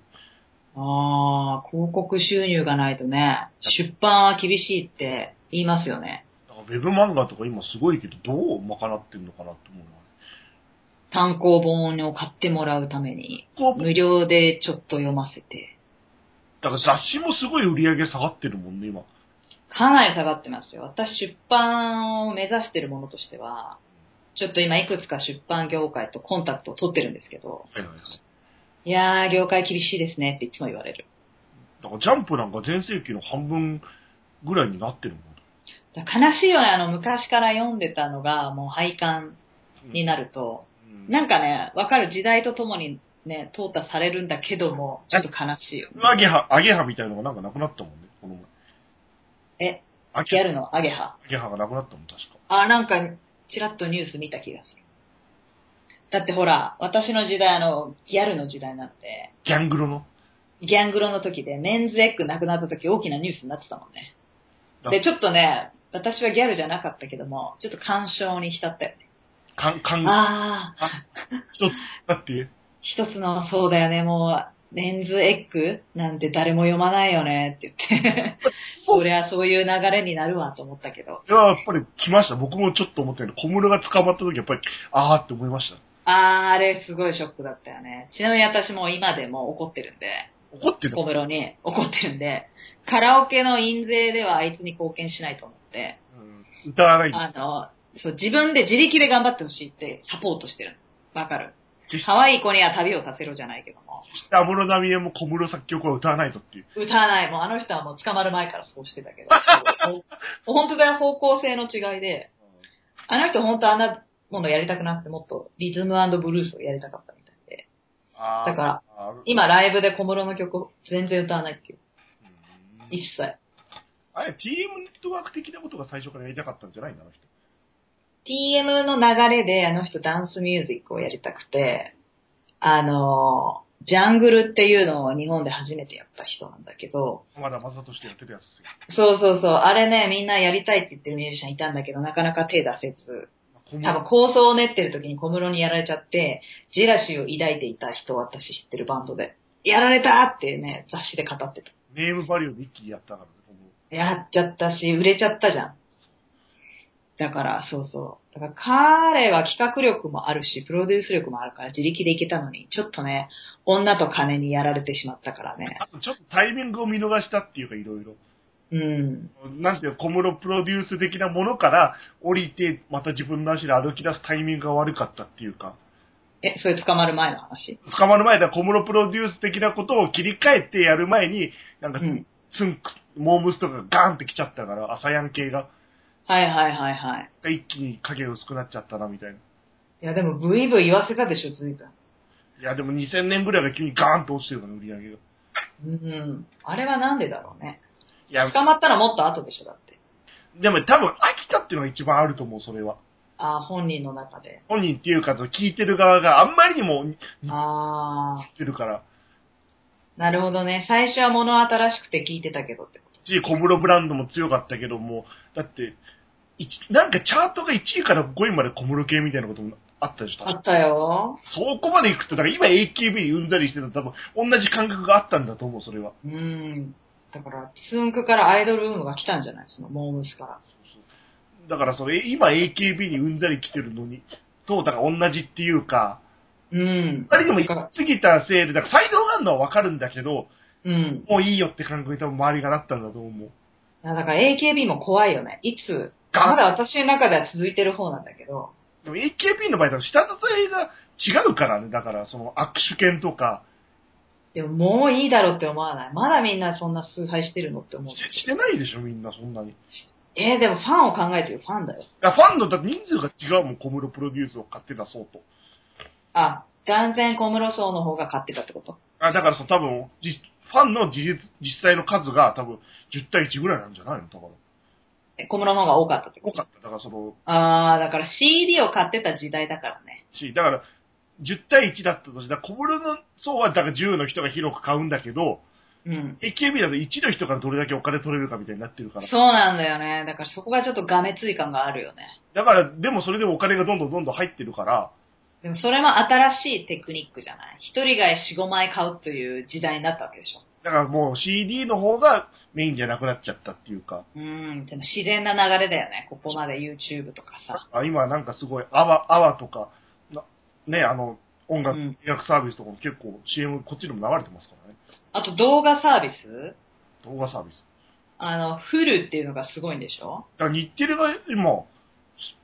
S1: あー、広告収入がないとね、出版は厳しいって言いますよね。
S2: ウェブ漫画とか今すごいけど、どう賄ってんのかなって思う
S1: 単行本を買ってもらうために、
S2: な。
S1: 無料でちょっと読ませて。
S2: だから雑誌もすごい売り上げ下がってるもんね、今。
S1: かなり下がってますよ。私出版を目指してるものとしては、ちょっと今いくつか出版業界とコンタクトを取ってるんですけど、
S2: はいはいはい。
S1: いやー、業界厳しいですねっていつも言われる。
S2: だからジャンプなんか全盛期の半分ぐらいになってるもん。
S1: 悲しいよね、あの、昔から読んでたのがもう廃刊になると、
S2: うん
S1: なんかね、わかる時代とともにね、淘汰されるんだけども、ちょっと悲しいよね。
S2: アゲハ、アゲハみたいのがなんかなくなったもんね、この前。
S1: え、
S2: ア
S1: ギャルの？アゲハ？
S2: アゲハがなくなったもん、確か。
S1: あ、なんか、ちらっとニュース見た気がする。だってほら、私の時代、あの、ギャルの時代なんで、
S2: ギャングロの？
S1: ギャングロの時で、メンズエッグなくなった時大きなニュースになってたもんね。
S2: だ
S1: で、ちょっとね、私はギャルじゃなかったけども、ちょっと干渉に浸ったよね。
S2: かん、かん、
S1: ああ、
S2: 一つ、だって、
S1: 一つの、そうだよね、もう、メンズエッグなんて誰も読まないよね。って言って。(laughs) そりゃそういう流れになるわと思ったけど。
S2: いや、やっぱり来ました。僕もちょっと思ったけど、小室が捕まった時、やっぱり、あーって思いました。
S1: あー、あれすごいショックだったよね。ちなみに私も今でも怒ってるんで、
S2: 怒ってる？
S1: 小室に。怒ってるんで、カラオケの印税ではあいつに貢献しないと思って、
S2: うん。歌わない
S1: あの、そう、自分で自力で頑張ってほしいってサポートしてる。わかる可愛い子には旅をさせろじゃないけども。
S2: 安室奈美恵も小室作曲は歌わないぞっていう。
S1: 歌わない。もうあの人はもう捕まる前からそうしてたけど。(laughs) 本当だよ、方向性の違いで。あの人本当あんなものやりたくなくてもっとリズムブルースをやりたかったみたいで。だから、今ライブで小室の曲を全然歌わないっていう。
S2: うん
S1: 一切。
S2: あれ、TM ネットワーク的なことが最初からやりたかったんじゃないのあの人。
S1: TM の流れであの人ダンスミュージックをやりたくて、あの、ジャングルっていうのを日本で初めてやった人なんだけど、
S2: まだマザとしてやってるやつですよ。
S1: そうそうそう、あれね、みんなやりたいって言ってるミュージシャンいたんだけど、なかなか手出せず、多分構想を練ってる時に小室にやられちゃって、ジェラシーを抱いていた人を私知ってるバンドで、やられたってね、雑誌で語ってた。
S2: ネームバリューで一気にやったからね、
S1: やっちゃったし、売れちゃったじゃん。だから、そうそう。だから彼は企画力もあるし、プロデュース力もあるから自力でいけたのに、ちょっとね、女と金にやられてしまったからね。
S2: あとちょっとタイミングを見逃したっていうか、いろいろ。
S1: うん。
S2: なんていうの小室プロデュース的なものから降りて、また自分の足で歩き出すタイミングが悪かったっていうか、
S1: え、それ捕まる前の話？
S2: 捕まる前だ小室プロデュース的なことを切り替えてやる前に、なんか、
S1: うん
S2: ツンク、モームスとかガーンって来ちゃったから、朝ヤン系が、
S1: はいはいはいはい。
S2: 一気に影薄くなっちゃったな、みたいな。
S1: いやでもブイブイ言わせたでしょ、ずいぶん。
S2: いや、でも2000年ぐらいが急にガーンと落ちてるから、売り上げが。
S1: うん。あれはなんでだろうね。
S2: いや、
S1: 捕まったらもっと後でしょ、だって。
S2: でも多分飽きたっていうのが一番あると思う、それは。
S1: ああ、本人の中で。
S2: 本人っていうか、聞いてる側があんまりにも言
S1: ああ、
S2: ってるから、
S1: なるほどね。最初は物新しくて聞いてたけどってこと。
S2: し、小室ブランドも強かったけども、だって、一なんかチャートが1位から5位まで小室系みたいなこともあったでしょ、
S1: あったよ。
S2: そこまで行くと、だから今 AKB 生んだりしてたら多分同じ感覚があったんだと思う、それは。
S1: うん。だから、ツンクからアイドルブームが来たんじゃない？そのモームスから。
S2: だからそれ、今 AKB に生んだり来てるのに、と、だから同じっていうか、
S1: うん。
S2: 二人でも行き過ぎたせいで、だから才能があるのはわかるんだけど、
S1: うん。
S2: もういいよって感覚に多分周りがなったんだと思う。
S1: だから AKB も怖いよね。いつ、
S2: が
S1: まだ私の中では続いてる方なんだけど、
S2: でも AKB の場合だと下支えが違うからね、だからその握手券とか、
S1: でももういいだろうって思わない？まだみんなそんな崇拝してるのって思う。
S2: ししてないでしょ、みんなそんなに。い
S1: えー、でもファンを考えてるファンだよ。
S2: や、ファンの人数が違うもん、小室プロデュースを買って出そうと。
S1: あ、断然小室層の方が勝ってたってこと？
S2: あだからさ、多分、じファンの事実、実際の数が多分10対1ぐらいなんじゃないの？だから。
S1: え小室の方が多かったって
S2: 多かった。だからその、
S1: あー、だから CD を買ってた時代だからね。
S2: し、だから、10対1だったとして、小室の層はだから10の人が広く買うんだけど、
S1: うん。
S2: AKB だと1の人からどれだけお金取れるかみたいになってるから。
S1: そうなんだよね。だからそこがちょっとがめつい感があるよね。
S2: だから、でもそれでもお金がどんどんどんどん入ってるから、
S1: でもそれも新しいテクニックじゃない？一人が4、5枚買うという時代になったわけでしょ。
S2: だからもう CD の方がメインじゃなくなっちゃったっていうか、
S1: うん。でも自然な流れだよね。ここまで YouTube とかさ。
S2: あ今なんかすごい、アワ、アワとか、なね、あの、音楽、
S1: うん
S2: 音楽サービスとかも結構 CM こっちでも流れてますからね。
S1: あと動画サービス？
S2: 動画サービス。
S1: あの、フルっていうのがすごいんでしょ？
S2: だから日テレが今、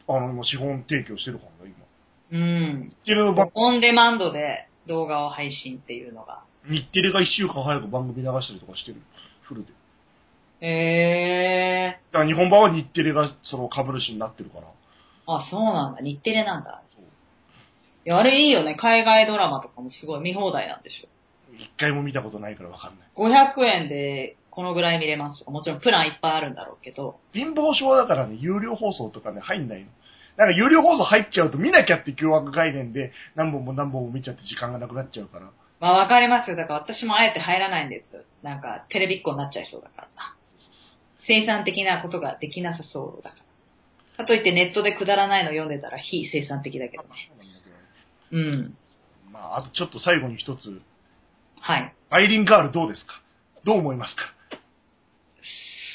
S2: あの、今資本提供してるからね、今。
S1: うん。
S2: 日テレの番
S1: オンデマンドで動画を配信っていうのが。
S2: 日テレが一週間早く番組流したりとかしてる。フルで。
S1: へ
S2: だから日本版は日テレがその株主になってるから。
S1: ー。あ、そうなんだ。日テレなんだ。いや、あれいいよね。海外ドラマとかもすごい見放題なんでしょ。
S2: 一回も見たことないからわかんない。
S1: 500円でこのぐらい見れますもちろんプランいっぱいあるんだろうけど、
S2: 貧乏症だからね、有料放送とかね、入んないの。なんか有料放送入っちゃうと見なきゃって凶悪概念で何本も何本も見ちゃって時間がなくなっちゃうから。
S1: まあわかりますよ。だから私もあえて入らないんです。なんかテレビっ子になっちゃいそうだからさ。生産的なことができなさそうだから。かといってネットでくだらないの読んでたら非生産的だけどね。うん。
S2: まあ、あとちょっと最後に一つ。
S1: はい。
S2: アイリンガールどうですか？どう思いますか？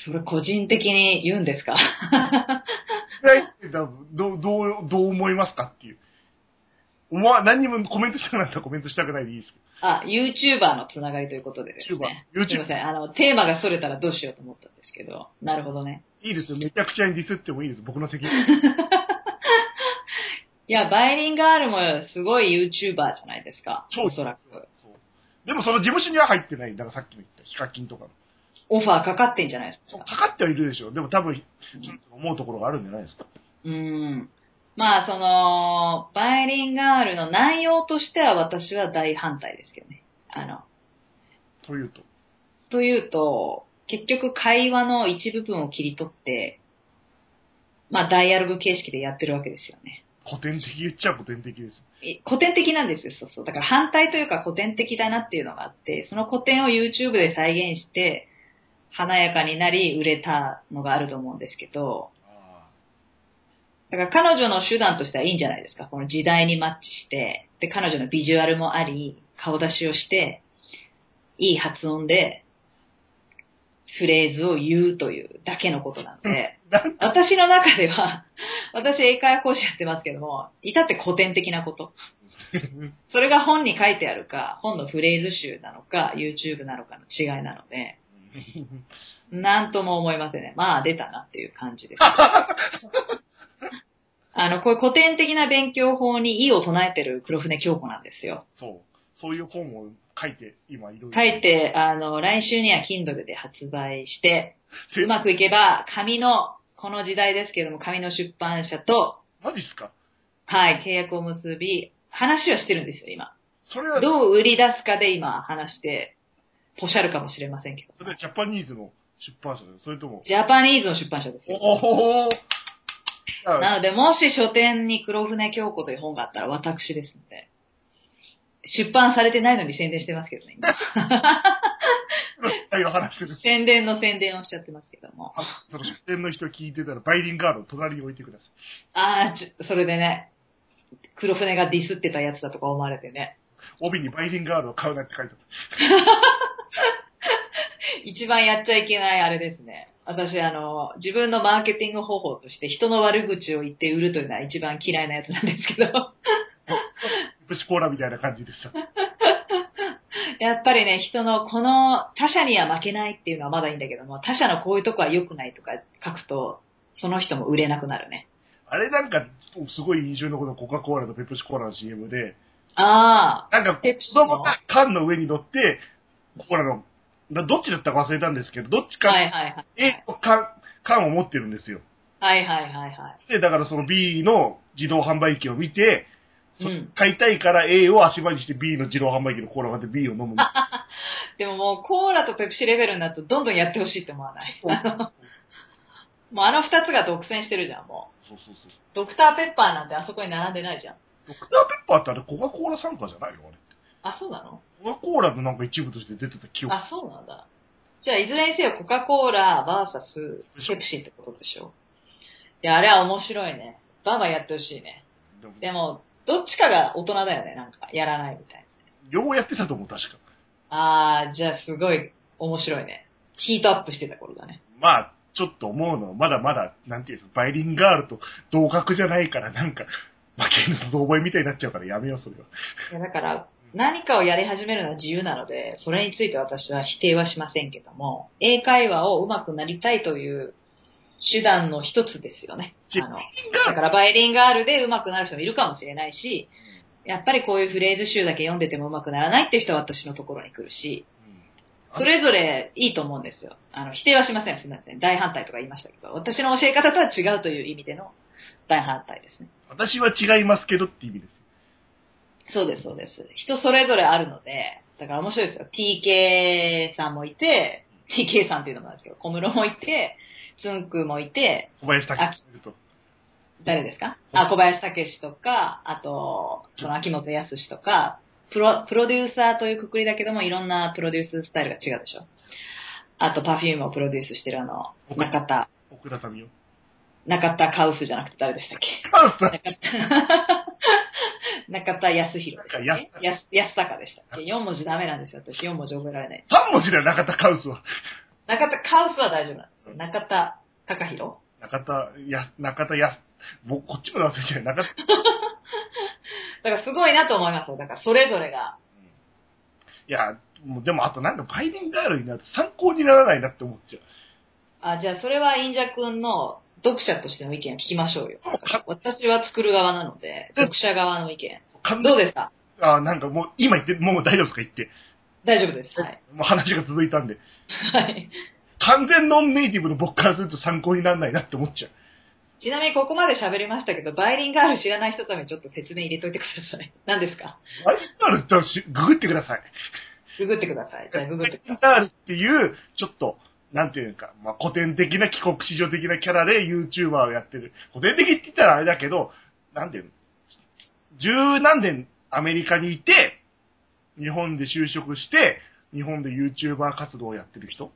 S1: それ個人的に言うんですか？
S2: どう、どう、どう思いますかっていう。思わ、何にもコメントしたくなったらコメントしたくないでいいですけ
S1: あ、YouTuber のつながりということでですね。
S2: YouTuber
S1: すいません。あの、テーマがそれたらどうしようと思ったんですけど。なるほどね。
S2: ど。いいですよ。めちゃくちゃにディスってもいいです。僕の責任。(laughs)
S1: いや、バイリンガールもすごい YouTuber じゃないですか。
S2: そう
S1: おそらく。
S2: そうでもその事務所には入ってない。だからさっきの言ったヒカキンとかの。
S1: オファーかかってんじゃないですか。
S2: かかってはいるでしょ。でも多分、思うところがあるんじゃないですか。
S1: うん。まあ、その、バイリンガールの内容としては私は大反対ですけどね。あの、
S2: というと。
S1: というと、結局会話の一部分を切り取って、まあ、ダイアログ形式でやってるわけですよね。
S2: 古典的言っちゃ古典的です。
S1: え古典的なんですよ、そうそう。だから反対というか古典的だなっていうのがあって、その古典を YouTube で再現して、華やかになり売れたのがあると思うんですけど、
S2: あ
S1: だから彼女の手段としてはいいんじゃないですか。この時代にマッチして、で、彼女のビジュアルもあり、顔出しをして、いい発音で、フレーズを言うというだけのことなので、(laughs) 私の中では、私英会話講師やってますけども、至って古典的なこと。(laughs) それが本に書いてあるか、本のフレーズ集なのか、YouTube なのかの違いなので、(laughs) なんとも思いませんね。まあ出たなっていう感じです。(laughs) あの、こういう古典的な勉強法に異を唱えてる黒船京子なんですよ。
S2: そう。そういう本を書いて、今いろいろ。
S1: 書いて、あの、来週には Kindle で発売して、うまくいけば、紙の、この時代ですけれども、紙の出版社と、
S2: マジっすか？
S1: はい、契約を結び、話はしてるんですよ、今。
S2: それは、
S1: どう売り出すかで今話して、ポシャるかもしれませんけど。
S2: それはジャパニーズの出版社だよ。それとも、
S1: ジャパニーズの出版社ですよ。
S2: おお
S1: なので、もし書店に黒船京子という本があったら私ですので、出版されてないのに宣伝してますけどね、今。宣伝の宣伝をしちゃってますけども。
S2: あその出店の人聞いてたら、バイリンガードを隣に置いてください。
S1: ああ、それでね、黒船がディスってたやつだとか思われてね。
S2: 帯にバイリンガードを買うなって書いてあっ (laughs)
S1: 一番やっちゃいけないあれですね。私、あの、自分のマーケティング方法として人の悪口を言って売るというのは一番嫌いなやつなんですけど、
S2: た。プシコーラみたいな感じでした。(laughs)
S1: やっぱりね、人のこの他者には負けないっていうのはまだいいんだけども、他者のこういうとこは良くないとか書くと、その人も売れなくなるね。
S2: あれなんか、すごい印象に残るコカ・コーラとペプシコーラの CM で、
S1: あ
S2: なんか、子供が缶の上に乗って、コーラの、などっちだったか忘れたんですけど、どっちか
S1: いはいはい。
S2: A の缶、缶を持ってるんですよ。
S1: はいはいはいはい。
S2: で、だからその B の自動販売機を見て、そ
S1: うん
S2: 買いたいから A を足場にして B の自動販売機のコーラがあって B を飲む。(laughs)
S1: でももうコーラとペプシレベルになるとどんどんやってほしいって思わない？(laughs) もうあの二つが独占してるじゃん、もう。
S2: そうそうそう。
S1: ドクターペッパーなんてあそこに並んでないじゃん。
S2: ドクターペッパーってあれコカ・コーラ参加じゃないの？あれ。
S1: あ、そうなの？
S2: コカ・コーラのなんか一部として出てた記憶。
S1: あ、そうなんだ。じゃあ、いずれにせよコカ・コーラバーサスペプシってことでしょいや、あれは面白いね。バンバンやってほしいね。
S2: でも
S1: どっちかが大人だよね、なんか。やらないみたい
S2: 両方やってたと思う、確か。
S1: な。あー、じゃあすごい面白いね。ヒートアップしてた頃だね。
S2: まあ、ちょっと思うのは、まだまだ、なんていうんですか、バイリンガールと同格じゃないから、なんか、負けると同覚えみたいになっちゃうからやめよう、それは。
S1: いやだから、何かをやり始めるのは自由なので、それについて私は否定はしませんけども、英会話を上手くなりたいという手段の一つですよね。あの、だからバイリンガールで上手くなる人もいるかもしれないし、やっぱりこういうフレーズ集だけ読んでても上手くならないっていう人は私のところに来るし、
S2: うん
S1: それぞれいいと思うんですよ。あの、否定はしません。すみません。大反対とか言いましたけど、私の教え方とは違うという意味での大反対ですね。
S2: 私は違いますけどって意味です。
S1: そうです、そうです。人それぞれあるので、だから面白いですよ。TK さんもいて、TK さんっていうのもなんですけど、小室もいて、つんくもいて、
S2: 小林武史と。
S1: 誰ですか？あ、小林武史とか、あと、その秋元康とか、プロ、プロデューサーというくくりだけども、いろんなプロデューススタイルが違うでしょ。あと、パフュームをプロデュースしてるあの、中田、
S2: 奥田民生。
S1: 中田カウスじゃなくて誰でしたっけ？
S2: カウス (laughs)
S1: 中田、中田康弘でしたっ安、安坂でしたっけ ?4 文字ダメなんですよ。私4文字覚えられない。
S2: 3文字だよ、中田カウスは。
S1: 中田カウスは大丈夫なんですよ。中田隆弘
S2: 中田、や、中田や、もうこっちも忘れちゃう。中田、(laughs)
S1: だからすごいなと思いますよ。だからそれぞれが。
S2: いや、もうでもあとなんかバイリンガールになると参考にならないなって思っちゃう。
S1: あ、じゃあそれはインジャ君の読者としての意見を聞きましょうよ。私は作る側なので、読者側の意見。
S2: 完
S1: どうですか？
S2: あなんかもう、今言って、もう大丈夫ですか？言って。
S1: 大丈夫です。はい。
S2: もう話が続いたんで。
S1: はい。
S2: 完全ノンネイティブの僕からすると参考にならないなって思っちゃう。
S1: ちなみにここまで喋りましたけど、バイリンガール知らない人のためにちょっと説明入れといてください。何ですか？
S2: バイリンガールってしググってください。
S1: ググってください。じゃあググ
S2: バイ
S1: ってください。
S2: リンガールっていう、ちょっと、なんていうか、まあ、古典的な帰国子女的なキャラで YouTuber をやってる。古典的って言ったらあれだけど、なんで、十何年アメリカにいて、日本で就職して、日本で YouTuber 活動をやってる人？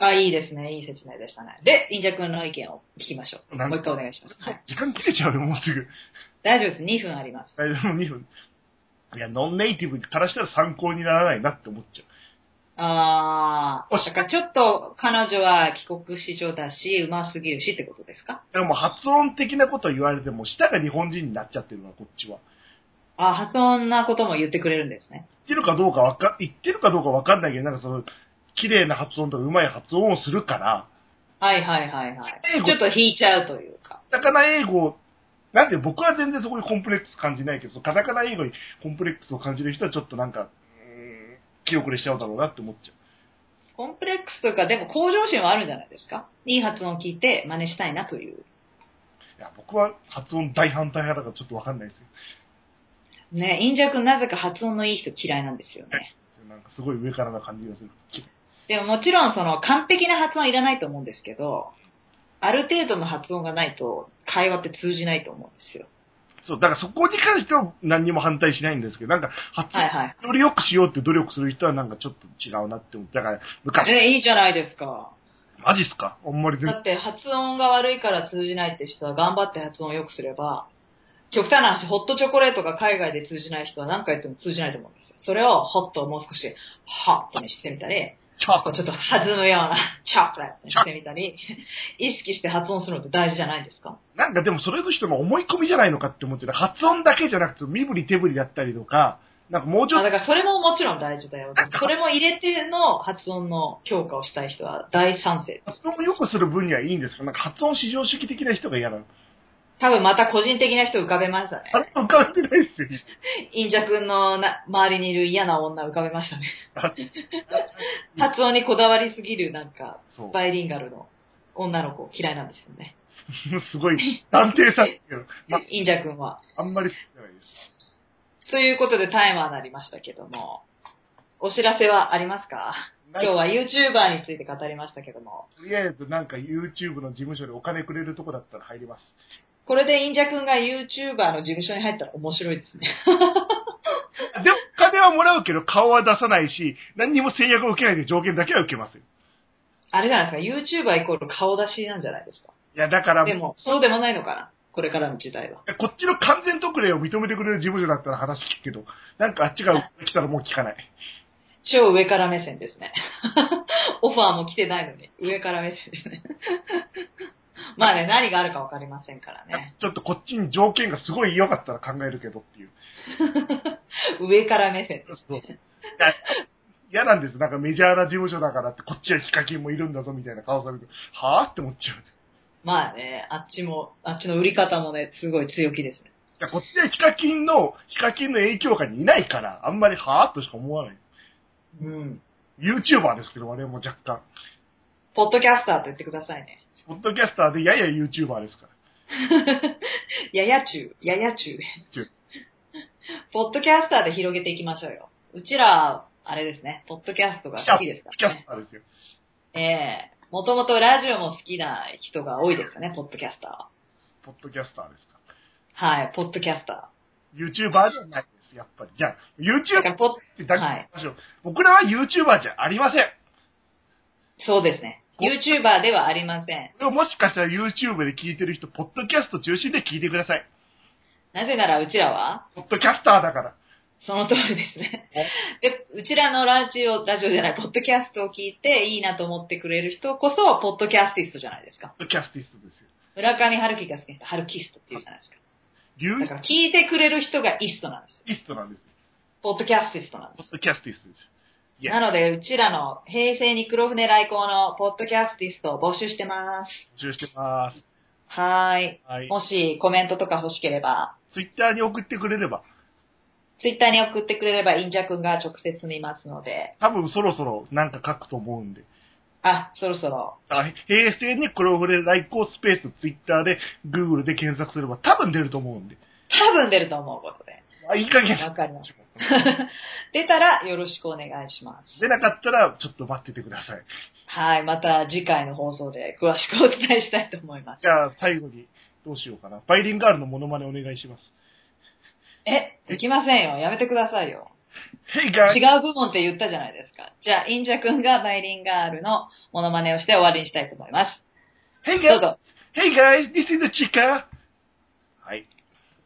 S1: あ、いいですね。いい説明でしたね。で、インジャ君の意見を聞きましょう。もう一回お願いします。はい。
S2: 時間切れちゃうよ、もうすぐ。
S1: 大丈夫です。2分あります。
S2: 大丈夫、2分。いや、ノンネイティブからしたら参考にならないなって思っちゃう。
S1: あー。
S2: おし
S1: だからちょっと彼女は帰国子女だし、上手すぎるしってことですか？
S2: でも発音的なこと言われても、舌が日本人になっちゃってるわ、こっちは。
S1: あ、発音なことも言ってくれるんですね。
S2: 言ってるかどうかわか、言ってるかどうかわかんないけど、なんかその、綺麗な発音とか上手い発音をするから、
S1: はいはいはいはい
S2: 英。語
S1: ちょっと引いちゃうというか。
S2: カタカナ英語、なんで僕は全然そこにコンプレックス感じないけど、カタカナ英語にコンプレックスを感じる人はちょっとなんか、気遅れしちゃうだろうなって思っちゃう。
S1: コンプレックスというか、でも向上心はあるんじゃないですか？いい発音を聞いて真似したいなという。
S2: いや、僕は発音大反対派だからちょっとわかんないですよ。
S1: ね、インジャ君なぜか発音のいい人嫌いなんですよね。(laughs)
S2: なんかすごい上からな感じがする。
S1: でももちろんその完璧な発音はいらないと思うんですけど、ある程度の発音がないと会話って通じないと思うんですよ。
S2: そう、だからそこに関しては何にも反対しないんですけど、なんか発音。より良くしようって努力する人はなんかちょっと違うなって思って、だから昔、
S1: え、いいじゃないですか。
S2: マジっすか？あんまり
S1: だって発音が悪いから通じないって人は頑張って発音を良くすれば、極端な話、ホットチョコレートが海外で通じない人は何回言っても通じないと思うんですよ。それをホットをもう少しホットにしてみたり、
S2: チャー
S1: こうちょっと弾むような (laughs) チョコレートにしてみたり、意識して発音するのって大事じゃないですか？
S2: なんかでもそれの人の思い込みじゃないのかって思ってる。発音だけじゃなくて身振り手振りだったりとか、なんかもうちょっと
S1: あだからそれももちろん大事だよ。それも入れての発音の強化をしたい人は大賛成。
S2: 発音を良くする分にはいいんですけど、なんか発音至上主義的な人が嫌なの。
S1: 多分また個人的な人浮かべましたね
S2: あ。れ浮かべてないですよ。
S1: インジャ君のな周りにいる嫌な女浮かべましたね。
S2: あ (laughs)
S1: 発音にこだわりすぎるなんか。バイリンガルの女の子嫌いなんですよね。(laughs)
S2: すごい断定されてるまあ、
S1: インジャ君は。
S2: あんまり好きじゃないです。
S1: ということでタイマーになりましたけども、お知らせはありますか？今日は YouTuber について語りましたけども、
S2: とりあえずなんか YouTube の事務所でお金くれるとこだったら入ります。
S1: これでインジャ君が YouTuber の事務所に入ったら面白いですね。(laughs)
S2: でも、お金はもらうけど顔は出さないし、何にも制約を受けないで条件だけは受けますよ。
S1: あれじゃないですか、YouTuber イコール顔出しなんじゃないですか。
S2: いや、だから、
S1: でも、そうでもないのかなこれからの時代は。
S2: こっちの完全特例を認めてくれる事務所だったら話聞くけど、なんかあっちが来たらもう聞かない。
S1: 超上から目線ですね。(laughs) オファーも来てないのに、上から目線ですね。(laughs) まあね、何があるかわかりませんからね。(laughs)
S2: ちょっとこっちに条件がすごい良かったら考えるけどっていう。(laughs)
S1: 上から目線。
S2: そういや嫌なんです。なんかメジャーな事務所だからって、こっちはヒカキンもいるんだぞみたいな顔されると、はぁって思っちゃう。い
S1: まあね、あっちも、あっちの売り方もね、すごい強気ですね。
S2: や、こっちはヒカキンの、ヒカキンの影響下にいないから、あんまりはぁっとしか思わない。
S1: うん。
S2: YouTuber ですけど、我々も若干。
S1: ポッドキャスターと言ってくださいね。
S2: ポッドキャスターでやや YouTuber ですから。(laughs)
S1: やや中、やや中
S2: 中。
S1: ポッドキャスターで広げていきましょうよ。うちら、あれですね、ポッドキャストが好きですか
S2: キャ
S1: らね。
S2: スターですよ。
S1: ええもともとラジオも好きな人が多いですよね、ポッドキャスターは。
S2: ポッドキャスターですか。
S1: はい、ポッドキャスタ
S2: YouTuber じゃないです、やっぱり。じゃあ、YouTuber ってだけ言い。僕らは YouTuber じゃありません。
S1: そうですね。YouTuber ではありません。
S2: でももしかしたら YouTube で聞いてる人、ポッドキャスト中心で聞いてください。
S1: なぜならうちらは、
S2: ポッドキャスターだから。
S1: その通りですね。で、うちらのラジオ、ラジオじゃない、ポッドキャストを聞いていいなと思ってくれる人こそ、ポッドキャスティストじゃないですか。
S2: ポッドキャスティストですよ。
S1: 村上春樹が好きな人、春キストって言うじゃないですか。
S2: 流
S1: だから聞いてくれる人がイストなんですよ。
S2: イストなんですよ。
S1: ポッドキャスティストなんです。
S2: ポッドキャスティストです
S1: なので、うちらの平成に黒船来航のポッドキャスティストを募集してます。
S2: 募集してます。
S1: はーい。
S2: はい。
S1: もしコメントとか欲しければ、
S2: Twitter に送ってくれれば、
S1: ツイッターに送ってくれれば、インジャ君が直接見ますので、
S2: 多分そろそろなんか書くと思うんで。
S1: あ、そろそろ、
S2: あ平成に黒船来航スペース Twitter で Google で検索すれば多分出ると思うんで。
S1: 多分出ると思うことで。
S2: あ、いい加減。
S1: わかりました。(laughs) 出たらよろしくお願いします。
S2: 出なかったらちょっと待っててください。
S1: はい。また次回の放送で詳しくお伝えしたいと思います。
S2: じゃあ最後にどうしようかな。バイリンガールのモノマネお願いします。
S1: え、できませんよ。やめてくださいよ。違!う部門って言ったじゃないですか。じゃあ、インジャ君がバイリンガールのモノマネをして終わりにしたいと思います。
S2: Hey
S1: どう
S2: guys!
S1: ぞ。
S2: Hey guys! This is the chica! はい。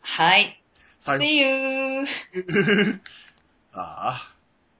S1: はい。
S2: 最
S1: See you!
S2: 後。ああ。